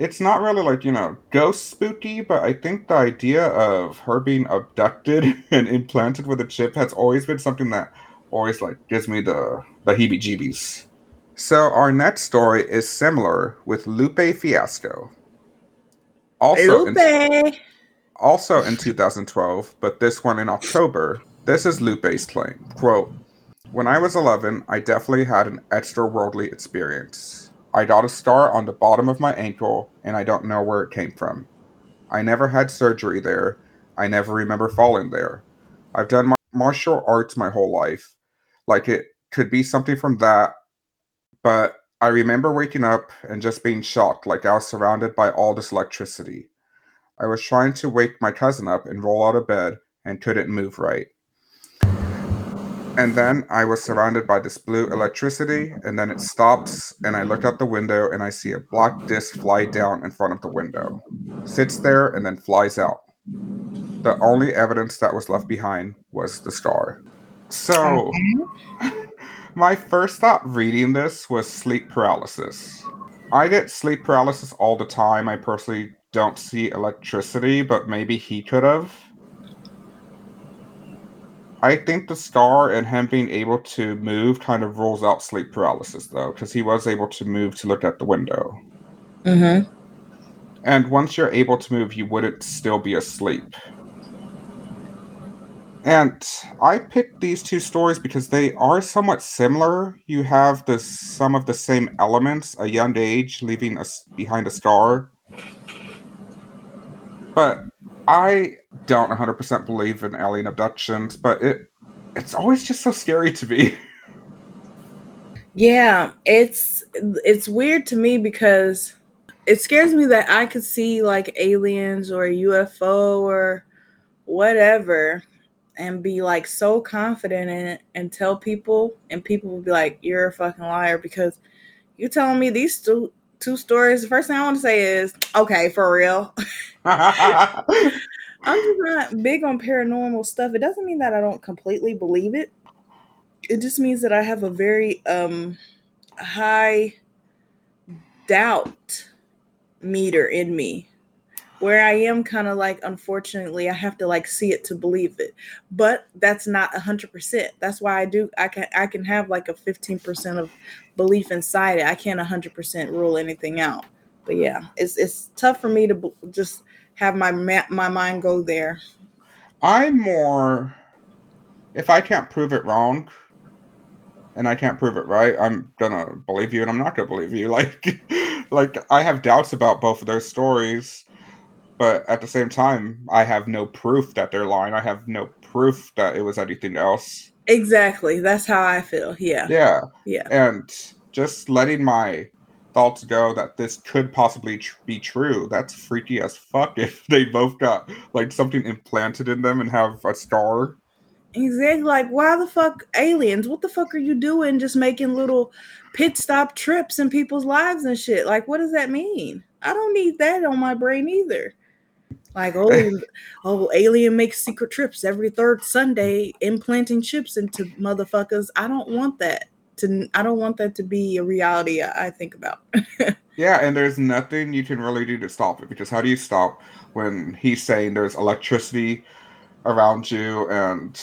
it's not really like, you know, ghost spooky, but I think the idea of her being abducted and implanted with a chip has always been something that always like gives me the the heebie-jeebies. So our next story is similar with Lupe Fiasco. Also Lupe. In, also in 2012, but this one in October, this is Lupe's claim. Quote, when I was 11, I definitely had an extraworldly experience. I got a scar on the bottom of my ankle, and I don't know where it came from. I never had surgery there. I never remember falling there. I've done martial arts my whole life. Like it could be something from that, but I remember waking up and just being shocked, like I was surrounded by all this electricity. I was trying to wake my cousin up and roll out of bed and couldn't move right. And then I was surrounded by this blue electricity, and then it stops, and I look out the window and I see a black disc fly down in front of the window, sits there, and then flies out. The only evidence that was left behind was the scar. So, my first thought reading this was sleep paralysis. I get sleep paralysis all the time. I personally don't see electricity, but maybe he could have. I think the scar and him being able to move kind of rules out sleep paralysis, though, because he was able to move to look at the window. Mm-hmm. And once you're able to move, you wouldn't still be asleep. And I picked these two stories because they are somewhat similar. You have the some of the same elements: a young age leaving us behind a scar. But I don't 100% believe in alien abductions, but it it's always just so scary to me. Yeah, it's it's weird to me because it scares me that I could see like aliens or UFO or whatever and be like so confident in it and tell people and people will be like you're a fucking liar because you're telling me these two two stories the first thing i want to say is okay for real. I'm just not big on paranormal stuff. It doesn't mean that i don't completely believe it. It just means that i have a very um high doubt meter in me where I am kind of like, unfortunately, I have to like see it to believe it. But that's not a hundred percent. That's why I do. I can I can have like a fifteen percent of belief inside it. I can't a hundred percent rule anything out. But yeah, it's it's tough for me to b- just have my ma- my mind go there. I'm more. If I can't prove it wrong, and I can't prove it right, I'm gonna believe you, and I'm not gonna believe you. Like, like I have doubts about both of those stories But at the same time, I have no proof that they're lying. I have no proof that it was anything else. Exactly. That's how I feel. Yeah. Yeah. Yeah. And just letting my thoughts go that this could possibly tr- be true. That's freaky as fuck if they both got like something implanted in them and have a scar. Exactly. Like, why the fuck aliens? What the fuck are you doing just making little pit stop trips in people's lives and shit? Like, what does that mean? I don't need that on my brain either. Like, oh, oh, alien makes secret trips every third Sunday, implanting chips into motherfuckers. I don't want that to. I don't want that to be a reality. I, I think about. Yeah, and there's nothing you can really do to stop it because how do you stop when he's saying there's electricity around you and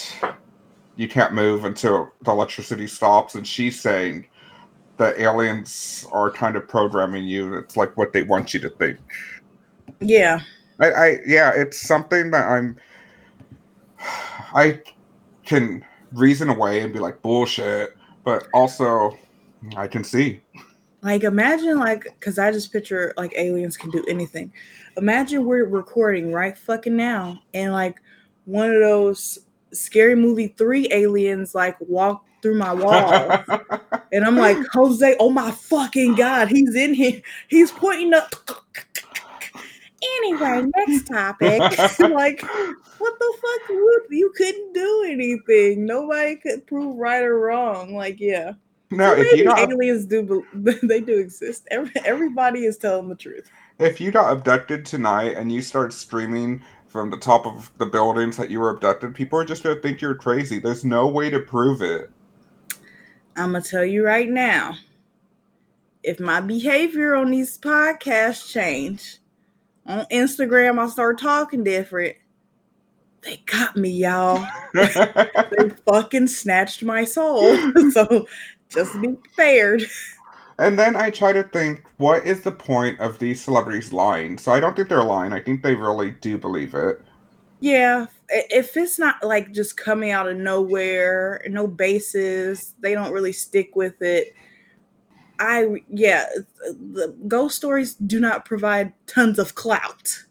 you can't move until the electricity stops, and she's saying the aliens are kind of programming you. It's like what they want you to think. yeah. I, I yeah, it's something that I'm I can reason away and be like bullshit, but also I can see. Like imagine like because I just picture like aliens can do anything. Imagine we're recording right fucking now and like one of those scary movie three aliens like walk through my wall and I'm like Jose, oh my fucking god, he's in here. He's pointing up. Anyway, next topic. like, what the fuck? What- You couldn't do anything. Nobody could prove right or wrong. Like, yeah. no, So if you aliens do, they do exist. Every, everybody is telling the truth. if you got abducted tonight and you start screaming from the top of the buildings that you were abducted, people are just gonna think you're crazy. There's no way to prove it. I'm gonna tell you right now. If my behavior on these podcasts change, on Instagram I start talking different. They got me, y'all. They fucking snatched my soul. so just be prepared. And then I try to think, what is the point of these celebrities lying? So I don't think they're lying. I think they really do believe it. Yeah, if it's not like just coming out of nowhere, no basis, they don't really stick with it. I yeah, the ghost stories do not provide tons of clout.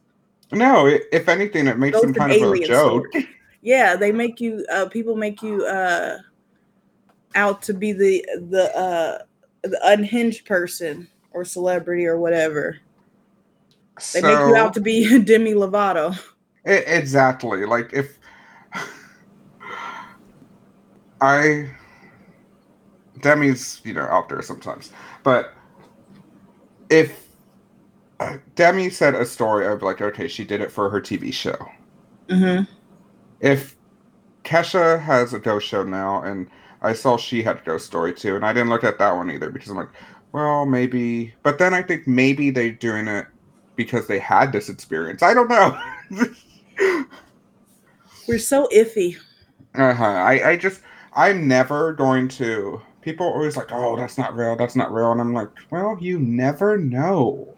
No, if anything, it makes Ghost them kind of a joke. story. Yeah, they make you uh people make you uh out to be the the uh the unhinged person or celebrity or whatever. They make you out to be Demi Lovato. E- exactly. Like if I Demi's, you know, out there sometimes. But if uh, Demi said a story, I'd be like, okay, she did it for her TV show. hmm If Kesha has a ghost show now, and I saw she had a ghost story too, and I didn't look at that one either because I'm like, well, maybe. But then I think maybe they're doing it because they had this experience. I don't know. We're so iffy. Uh-huh. I, I just I'm never going to people are always like, Oh, that's not real, that's not real. And I'm like, Well, you never know.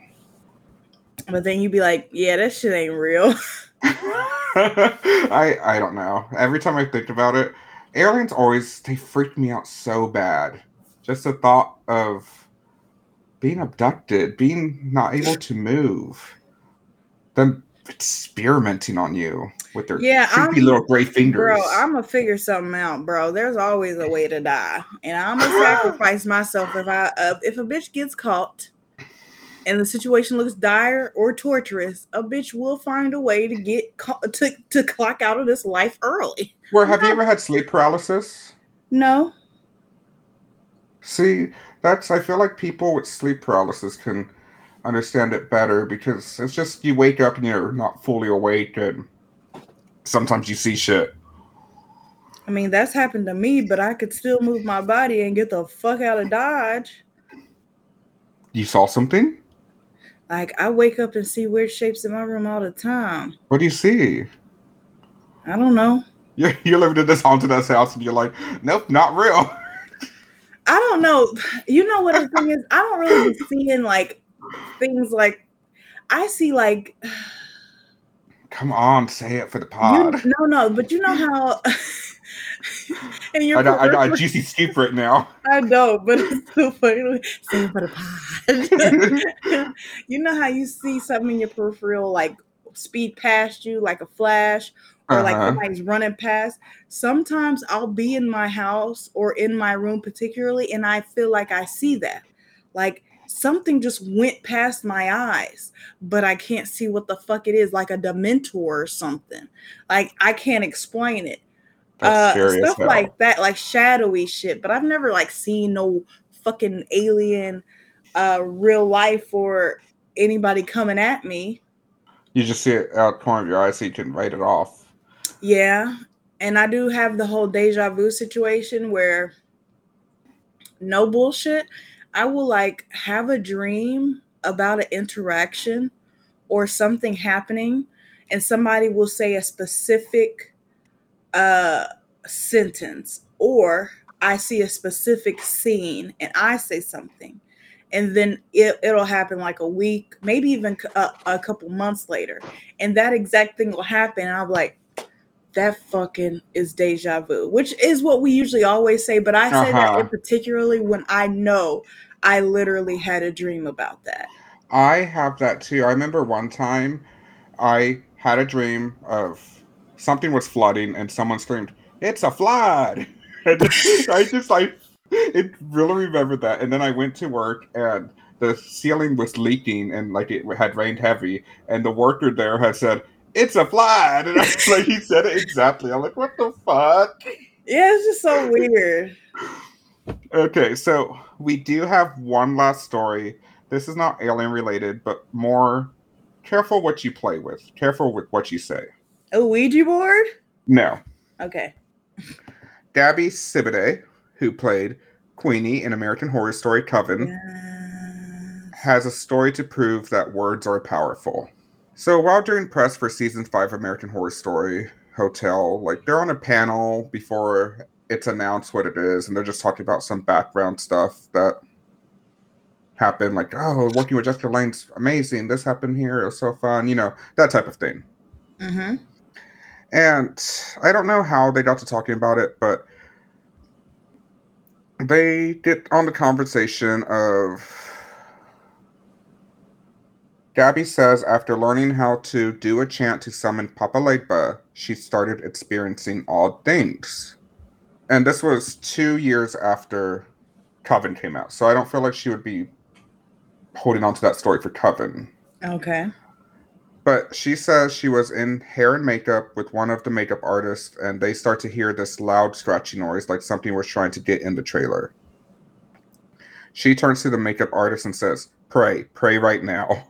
But then you'd be like, yeah, that shit ain't real. I I don't know. Every time I think about it, aliens always they freak me out so bad. Just the thought of being abducted, being not able to move, them experimenting on you with their Yeah, creepy I'm- little gray fingers. Bro, I'm gonna figure something out, bro. There's always a way to die, and I'm gonna sacrifice myself if I uh, if a bitch gets caught, and the situation looks dire or torturous. A bitch will find a way to get ca- to to clock out of this life early. Where have you ever had sleep paralysis? No, See, that's I feel like people with sleep paralysis can understand it better because it's just you wake up and you're not fully awake and sometimes you see shit. I mean that's happened to me, but I could still move my body and get the fuck out of Dodge. You saw something? Like I wake up and see weird shapes in my room all the time. What do you see? I don't know. You're, you're living in this haunted ass house and you're like, nope, not real. I don't know. You know what the thing is? I don't really be seeing like things like I see like Come on, say it for the you, pod. no no, but you know how and you're I got, I got a juicy scoop right now. I know, but it's so funny. Same for the pod. you know how you see something in your peripheral like speed past you like a flash or like Uh-huh. somebody's running past. Sometimes I'll be in my house or in my room, particularly, and I feel like I see that. Like something just went past my eyes, but I can't see what the fuck it is, like a dementor or something. Like I can't explain it. That's Uh, stuff hell. like that, like shadowy shit. But I've never like seen no fucking alien, uh, real life or anybody coming at me. You just see it out the corner of your eye so you can write it off. Yeah. And I do have the whole deja vu situation where no bullshit. I will like have a dream about an interaction or something happening, and somebody will say a specific uh sentence, or I see a specific scene and I say something. And then it, it'll happen like a week, maybe even a couple months later. And that exact thing will happen. And I'm like, that fucking is deja vu, which is what we usually always say. But I say that Uh-huh. in particularly when I know I literally had a dream about that. I have that too. I remember one time I had a dream of something was flooding and someone screamed, It's a flood. And I just like it really remembered that. And then I went to work and the ceiling was leaking and like it had rained heavy and the worker there had said, It's a flood. And I was like he said it exactly. I'm like, what the fuck? Yeah, it's just so weird. Okay, so we do have one last story. This is not alien related, but more careful what you play with. Careful with what you say. A Ouija board? No. Okay. Gabby Sidibe, who played Queenie in American Horror Story Coven, Yes. has a story to prove that words are powerful. So while doing press for season five of American Horror Story Hotel, like they're on a panel before it's announced what it is, and they're just talking about some background stuff that happened, like, oh, working with Jessica Lange's amazing. This happened here, it was so fun, you know, that type of thing. Mm-hmm. And I don't know how they got to talking about it, but they get on the conversation of Gabby says after learning how to do a chant to summon Papa Legba, she started experiencing odd things. And this was two years after Coven came out. So I don't feel like she would be holding on to that story for Coven. Okay. But she says she was in hair and makeup with one of the makeup artists, and they start to hear this loud scratchy noise, like something was trying to get in the trailer. She turns to the makeup artist and says, Pray, pray right now.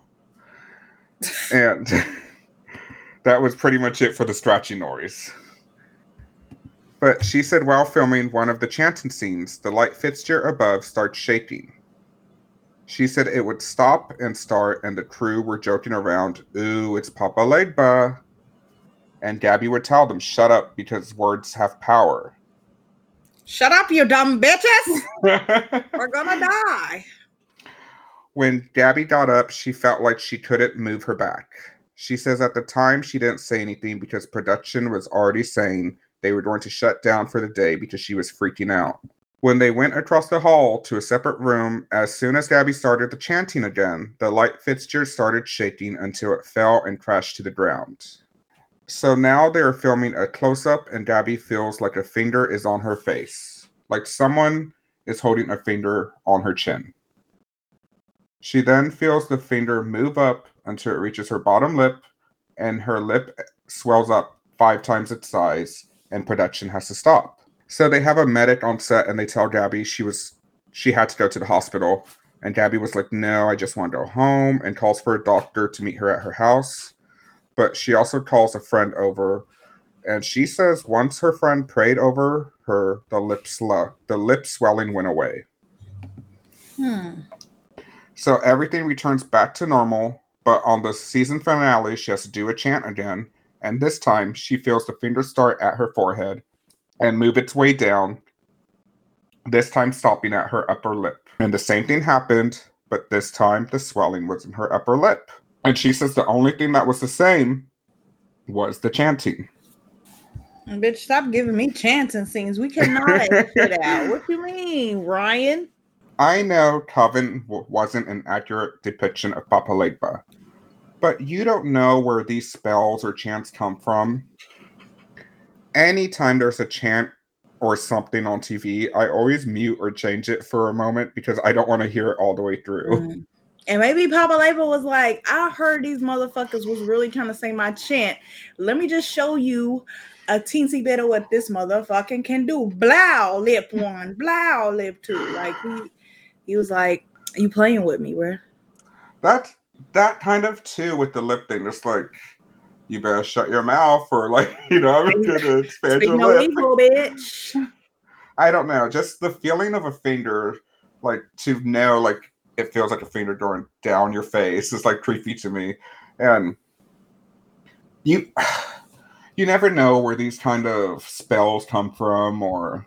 and that was pretty much it for the scratchy noise. But she said while filming one of the chanting scenes, the light fixture above starts shaking. She said it would stop and start, and the crew were joking around, Ooh, it's Papa Legba. And Gabby would tell them, Shut up, because words have power. Shut up, you dumb bitches! We're gonna die. when Gabby got up, she felt like she couldn't move her back. She says at the time she didn't say anything because production was already saying they were going to shut down for the day because she was freaking out. When they went across the hall to a separate room, as soon as Gabby started the chanting again, the light fixture started shaking until it fell and crashed to the ground. So now they are filming a close up, and Gabby feels like a finger is on her face, like someone is holding a finger on her chin. She then feels the finger move up until it reaches her bottom lip, and her lip swells up five times its size, and production has to stop. So they have a medic on set, and they tell Gabby she was she had to go to the hospital, and Gabby was like, "No, I just want to go home," and calls for a doctor to meet her at her house. But she also calls a friend over, and she says once her friend prayed over her, the lip sl- the lip swelling went away. Hmm. So everything returns back to normal, but on the season finale, she has to do a chant again, and this time she feels the finger start at her forehead and move its way down, this time stopping at her upper lip. And the same thing happened, but this time the swelling was in her upper lip. And she says the only thing that was the same was the chanting. Bitch, stop giving me chanting scenes. We cannot it out. What do you mean, Ryan? I know Coven w- wasn't an accurate depiction of Papa Legba, but you don't know where these spells or chants come from. Anytime there's a chant or something on TV, I always mute or change it for a moment because I don't want to hear it all the way through. Mhm. And maybe Papa Legba was like, I heard these motherfuckers was really trying to say my chant. Let me just show you a teensy bit of what this motherfucking can do. Blow lip one, blow lip two. Like he, he was like, You playing with me, bro? That that kind of too with the lip thing. It's like you better shut your mouth or like you know I'm gonna expand your no lip. evil, bitch. I don't know. Just the feeling of a finger, like to know, like it feels like a finger going down your face is like creepy to me. And you, you never know where these kind of spells come from or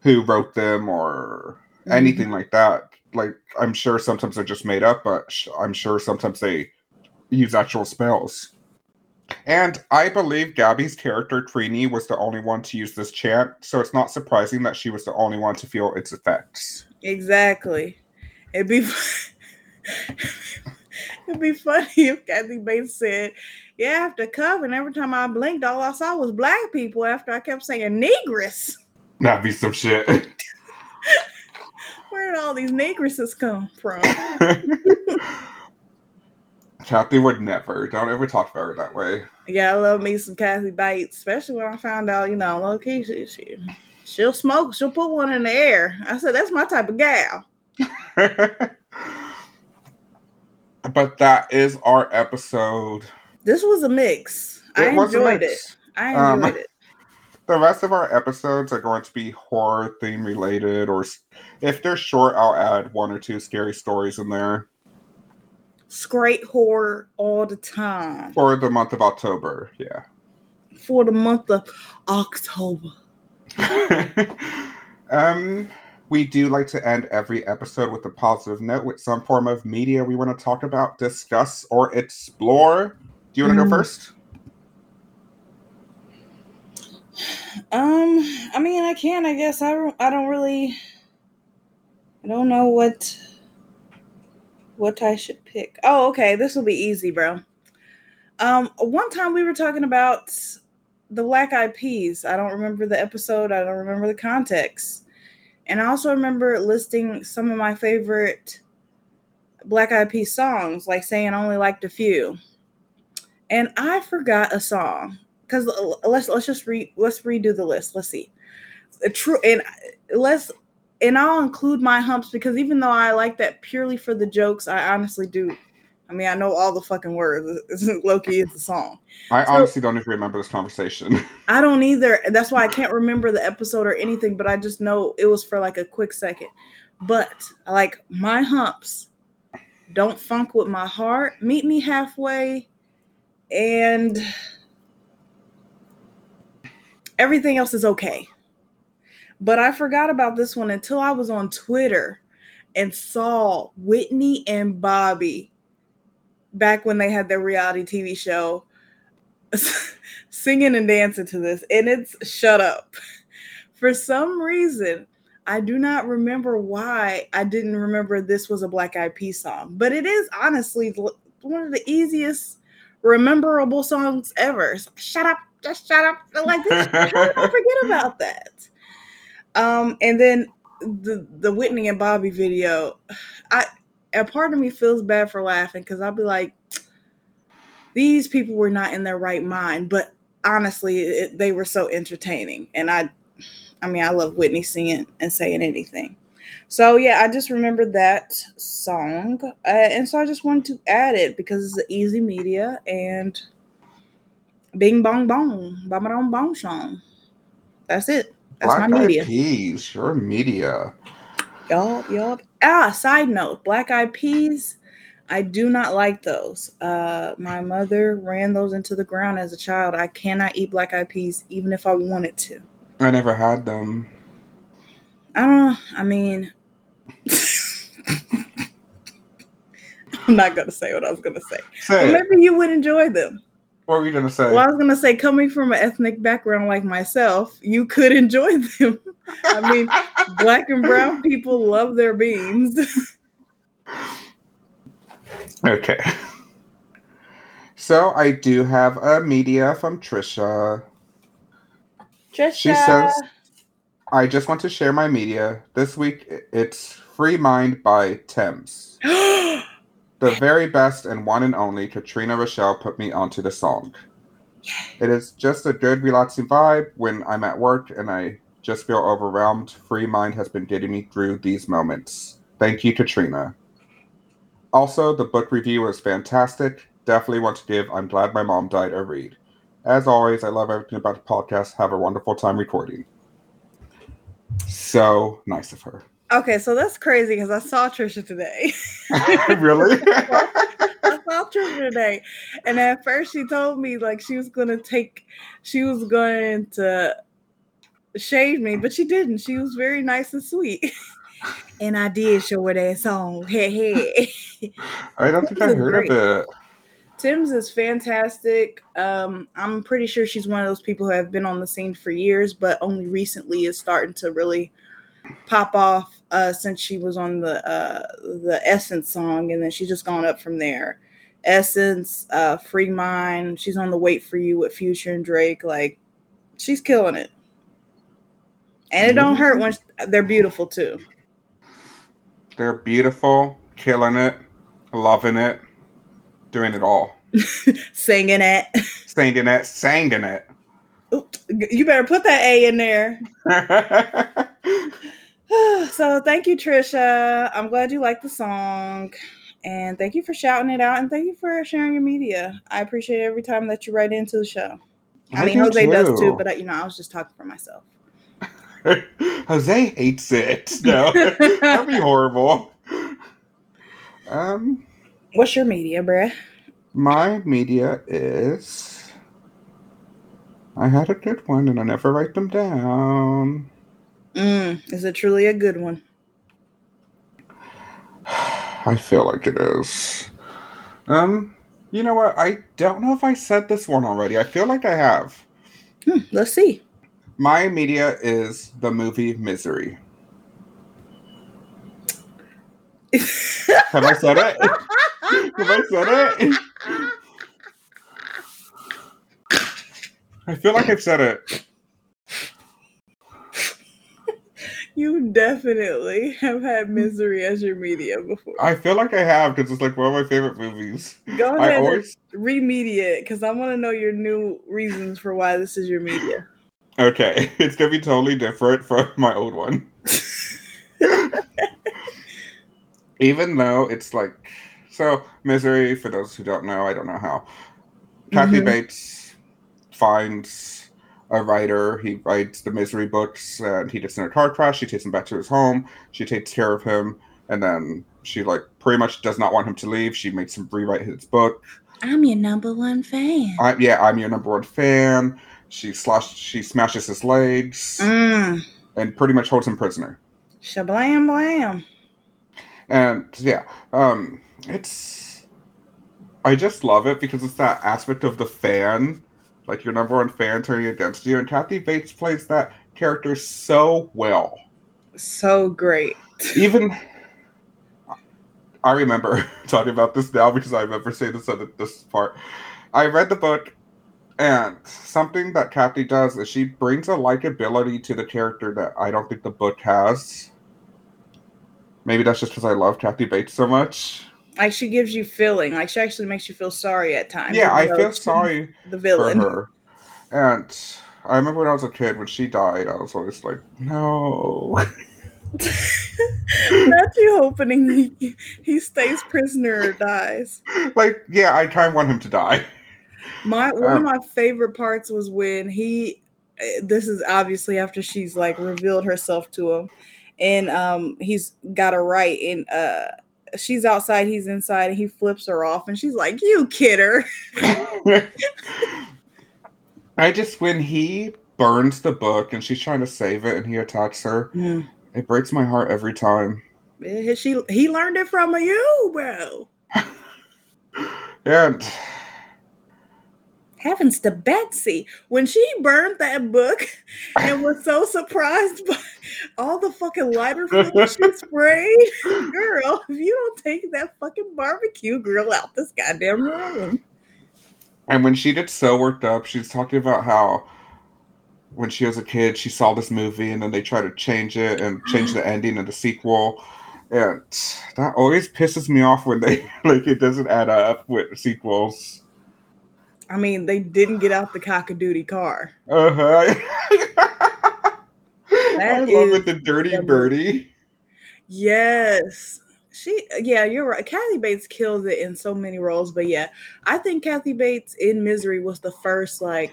who wrote them or anything like that. Like I'm sure sometimes they're just made up, but sh- I'm sure sometimes they use actual spells. And I believe Gabby's character Trini was the only one to use this chant, so it's not surprising that she was the only one to feel its effects. Exactly. It'd be it'd be funny if Kathy Bates said, "Yeah, I have to come," and every time I blinked, all I saw was black people. After I kept saying "negress," That'd be some shit. where did all these negresses come from? Kathy would never. Don't ever talk about her that way. yeah, I love me some Kathy Bates, especially when I found out, you know, low key, she, she she'll smoke, she'll put one in the air. I said, "That's my type of gal." but that is our episode. This was a mix. I It a enjoyed it. mix. I Um, enjoyed it. The rest of our episodes are going to be horror theme related, or if they're short, I'll add one or two scary stories in there Straight horror all the time. for the month of October. Yeah. for the month of October. um, we do like to end every episode with a positive note with some form of media we want to talk about, discuss, or explore. Do you want to Mm. go first? Um, I mean, I can. I guess I don't. I don't really. I don't know what. What I should pick. Oh, okay. This will be easy, bro. Um, one time we were talking about the Black Eyed Peas. I don't remember the episode. I don't remember the context, and I also remember listing some of my favorite Black Eyed Peas songs, like saying I only liked a few. And I forgot a song because uh, let's let's just read let's redo the list. Let's see. True and uh, let's and I'll include my humps because even though I like that purely for the jokes, I honestly do. I mean, I know all the fucking words. Loki is the song. I So- honestly don't even remember this conversation. I don't either. That's why I can't remember the episode or anything, but I just know it was for like a quick second. But like my humps don't funk with my heart. Meet me halfway and everything else is okay. But I forgot about this one until I was on Twitter and saw Whitney and Bobby back when they had their reality TV show singing and dancing to this, and it's shut up. For some reason, I do not remember why I didn't remember this was a Black Eyed Peas song, but it is honestly one of the easiest rememberable songs ever. So, shut up, just shut up. Like this, how did I forget about that? Um, and then the the Whitney and Bobby video, I a part of me feels bad for laughing because I'll be like, these people were not in their right mind, but honestly, it, they were so entertaining, and I, I mean, I love Whitney singing and saying anything. So yeah, I just remembered that song, uh, and so I just wanted to add it because it's an easy media and Bing Bong Bong, Bong Bong Bong song. That's it. That's Black my Eyed media. Peas, your media. Yup, yup. Ah, side note, black eyed peas. I do not like those. Uh, my mother ran those into the ground as a child. I cannot eat black eyed peas, even if I wanted to. I never had them. I don't. I mean, I'm not gonna say what I was gonna say. Say maybe you would enjoy them. What were you gonna say? Well, I was gonna say, coming from an ethnic background like myself, you could enjoy them. I mean, black and brown people love their beans. Okay. So I do have a media from Trisha. Trisha. She says, I just want to share my media. This week it's Free Mind by Tems. The very best and one and only Katrina Rochelle put me onto the song. It is just a good, relaxing vibe when I'm at work and I just feel overwhelmed. Free Mind has been getting me through these moments. Thank you, Katrina. Also, the book review was fantastic. Definitely want to give I'm Glad My Mom Died a read. As always, I love everything about the podcast. Have a wonderful time recording. So nice of her. okay, so that's crazy because I saw Trisha today. really? I saw Trisha today, and at first she told me like she was gonna take, she was going to shave me, but she didn't. She was very nice and sweet, and I did show her that song. Hey, hey. I don't think I heard great. of it. Tems is fantastic. Um, I'm pretty sure she's one of those people who have been on the scene for years, but only recently is starting to really pop off uh, since she was on the uh, the Essence song, and then she's just gone up from there. Essence, uh, Free Mind. She's on the Wait for You with Future and Drake. Like, she's killing it, and it don't hurt when they're beautiful too. They're beautiful, killing it, loving it, doing it all. Singing it. Singing it, singing it. You better put that A in there. so thank you, Trisha. I'm glad you liked the song. And thank you for shouting it out and thank you for sharing your media. I appreciate every time that you write into the show. I, mean, do Jose does too, but I, you know, I was just talking for myself. Jose hates it. No, that'd be horrible. Um, What's your media, bruh? my media is. I had a good one, and I never write them down. Mm, is it truly a good one? I feel like it is. Um, you know what? I don't know if I said this one already. I feel like I have. Hmm, let's see. My media is the movie Misery. Have I said it? Have I said it? I feel like I've said it. you definitely have had misery as your media before. I feel like I have because it's like one of my favorite movies. Go ahead always remedia it because I want to know your new reasons for why this is your media. okay. It's gonna be totally different from my old one. Even though it's like so misery. For those who don't know, I don't know how. Kathy Mhm. Bates finds a writer. He writes the misery books, and he gets in a car crash. She takes him back to his home. She takes care of him, and then she like pretty much does not want him to leave. She makes him rewrite his book. I'm your number one fan. I, yeah, I'm your number one fan. She slash she smashes his legs Mm. and pretty much holds him prisoner. Shablam blam. And yeah, um, it's I just love it because it's that aspect of the fan, like your number one fan turning against you, and Kathy Bates plays that character so well. So great. Even I remember talking about this now because I've remember saying this at this part. I read the book, and something that Kathy does is she brings a likability to the character that I don't think the book has. Maybe that's just because I love Kathy Bates so much. Like she gives you feeling. Like she actually makes you feel sorry at times. Yeah, I feel sorry The for villain. her. And I remember when I was a kid, when she died, I was always like, no. Not you hoping he, he stays prisoner or dies. like, yeah, I kind of want him to die. My one of Um, my favorite parts was when he. eh, This is obviously after she's like revealed herself to him, and um he's got her right, and uh she's outside, he's inside, and he flips her off, and she's like, "You kidder." I just, when he burns the book and she's trying to save it and he attacks her, Mm. it breaks my heart every time. Eh, She he learned it from you, bro. And Heavens to Betsy. When she burned that book and was so surprised by all the fucking lighter fluid she sprayed, girl, if you don't take that fucking barbecue grill out this goddamn room. And when she gets so worked up, she's talking about how when she was a kid, she saw this movie and then they try to change it and change the ending in the sequel. And that always pisses me off when they like it doesn't add up with sequels. I mean, they didn't get out the cockadoodie car. Uh-huh. I love is it, the dirty the- birdie. Yes. She yeah, you're right. Kathy Bates kills it in so many roles, but yeah, I think Kathy Bates in Misery was the first like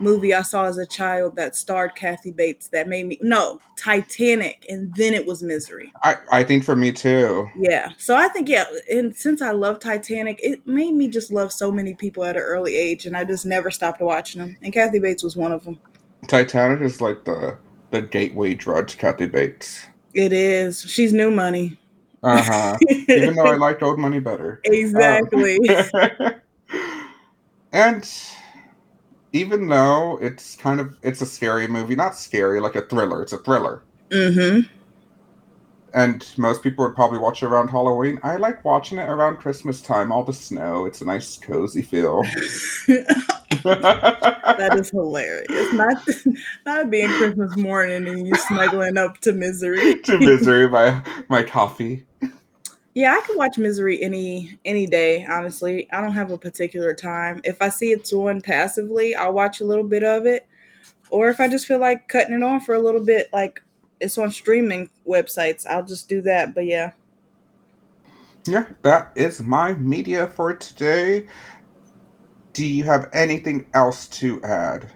movie I saw as a child that starred Kathy Bates that made me no, Titanic and then it was Misery. I, I think for me too. Yeah. So I think yeah, and since I love Titanic, it made me just love so many people at an early age and I just never stopped watching them. And Kathy Bates was one of them. Titanic is like the the gateway drug to Kathy Bates. It is. She's new money. Uh-huh. Even though I liked old money better. exactly. Um, and even though it's kind of it's a scary movie, not scary, like a thriller, it's a thriller. mm-hmm. And most people would probably watch it around Halloween. I like watching it around Christmas time, all the snow. It's a nice cozy feel. That is hilarious. Not not being Christmas morning and you snuggling up to misery. to misery my my coffee. Yeah, I can watch misery any any day, honestly. I don't have a particular time. If I see it's on passively, I'll watch a little bit of it. Or if I just feel like cutting it on for a little bit, like it's on streaming websites, I'll just do that. But yeah. Yeah, that is my media for today. Do you have anything else to add?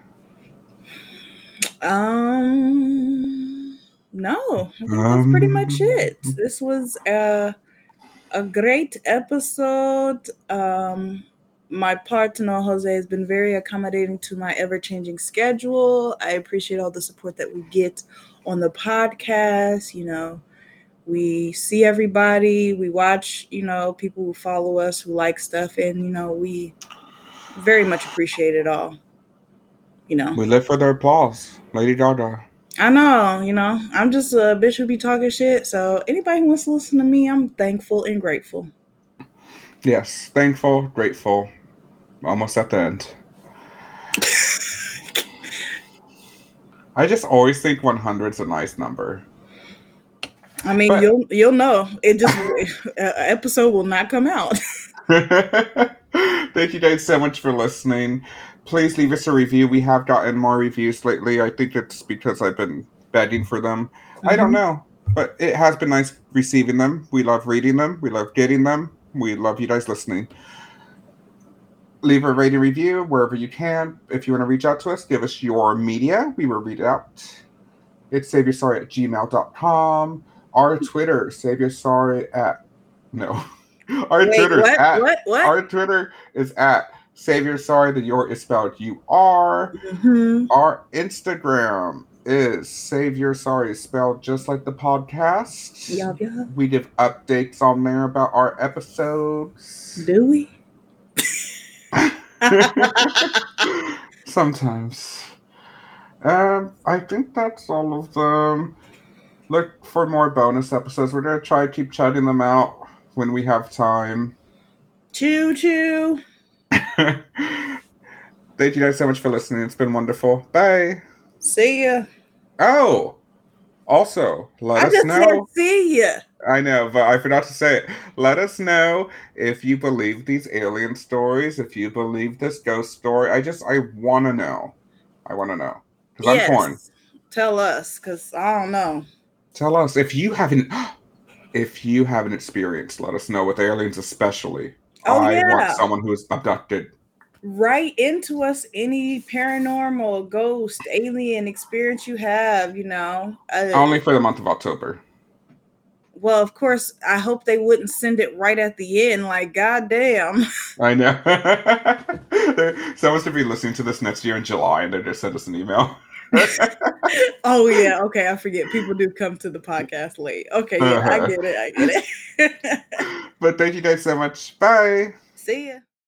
Um no, I think that's pretty much Um, it. This was a a great episode. Um my partner Jose has been very accommodating to my ever-changing schedule. I appreciate all the support that we get on the podcast, you know. We see everybody, we watch, you know, people who follow us, who like stuff and you know, we very much appreciate it all. You know. We live for the applause, Lady Gaga. I know, you know, I'm just a bitch who be talking shit. So anybody who wants to listen to me, I'm thankful and grateful. Yes, thankful, grateful. Almost at the end. I just always think 100 is a nice number. I mean, But- you'll you'll know. It just episode will not come out. Thank you guys so much for listening. Please leave us a review. We have gotten more reviews lately. I think it's because I've been begging for them. I don't mm-hmm. know, but it has been nice receiving them. We love reading them. We love getting them. We love you guys listening. Leave a rating review wherever you can. If you want to reach out to us, give us your media. We will read it out. It's saviorsorry at gmail.com. Our Twitter, saviorsorry at no. Our Wait, Twitter is what? at What? What? our Twitter is at Savior Sorry. The your is spelled U R. Mhm. Our Instagram is Savior Sorry, spelled just like the podcast. Yup, yup. We give updates on there about our episodes. Do we? Sometimes. Um, I think that's all of them. Look for more bonus episodes. We're gonna try to keep chatting them out when we have time. choo choo. Thank you guys so much for listening. It's been wonderful. Bye. See ya. Oh, also, let I us just know. see ya. I know, but I forgot to say it. Let us know if you believe these alien stories, if you believe this ghost story. I just, I want to know. I want to know. Because I'm torn. Tell us, cause I don't know. Tell us if you haven't, if you haven't experienced, let us know with aliens, especially. Oh I yeah. want someone who is abducted. write into us any paranormal ghost alien experience you have you know uh, Only for the month of October. well of course i hope they wouldn't send it right at the end like goddamn I know. Someone's to be listening to this next year in July and they just send us an email. oh yeah. Okay. I forget. People do come to the podcast late. Okay. Yeah i Uh-huh. get it. I get it. But thank you guys so much. Bye. see ya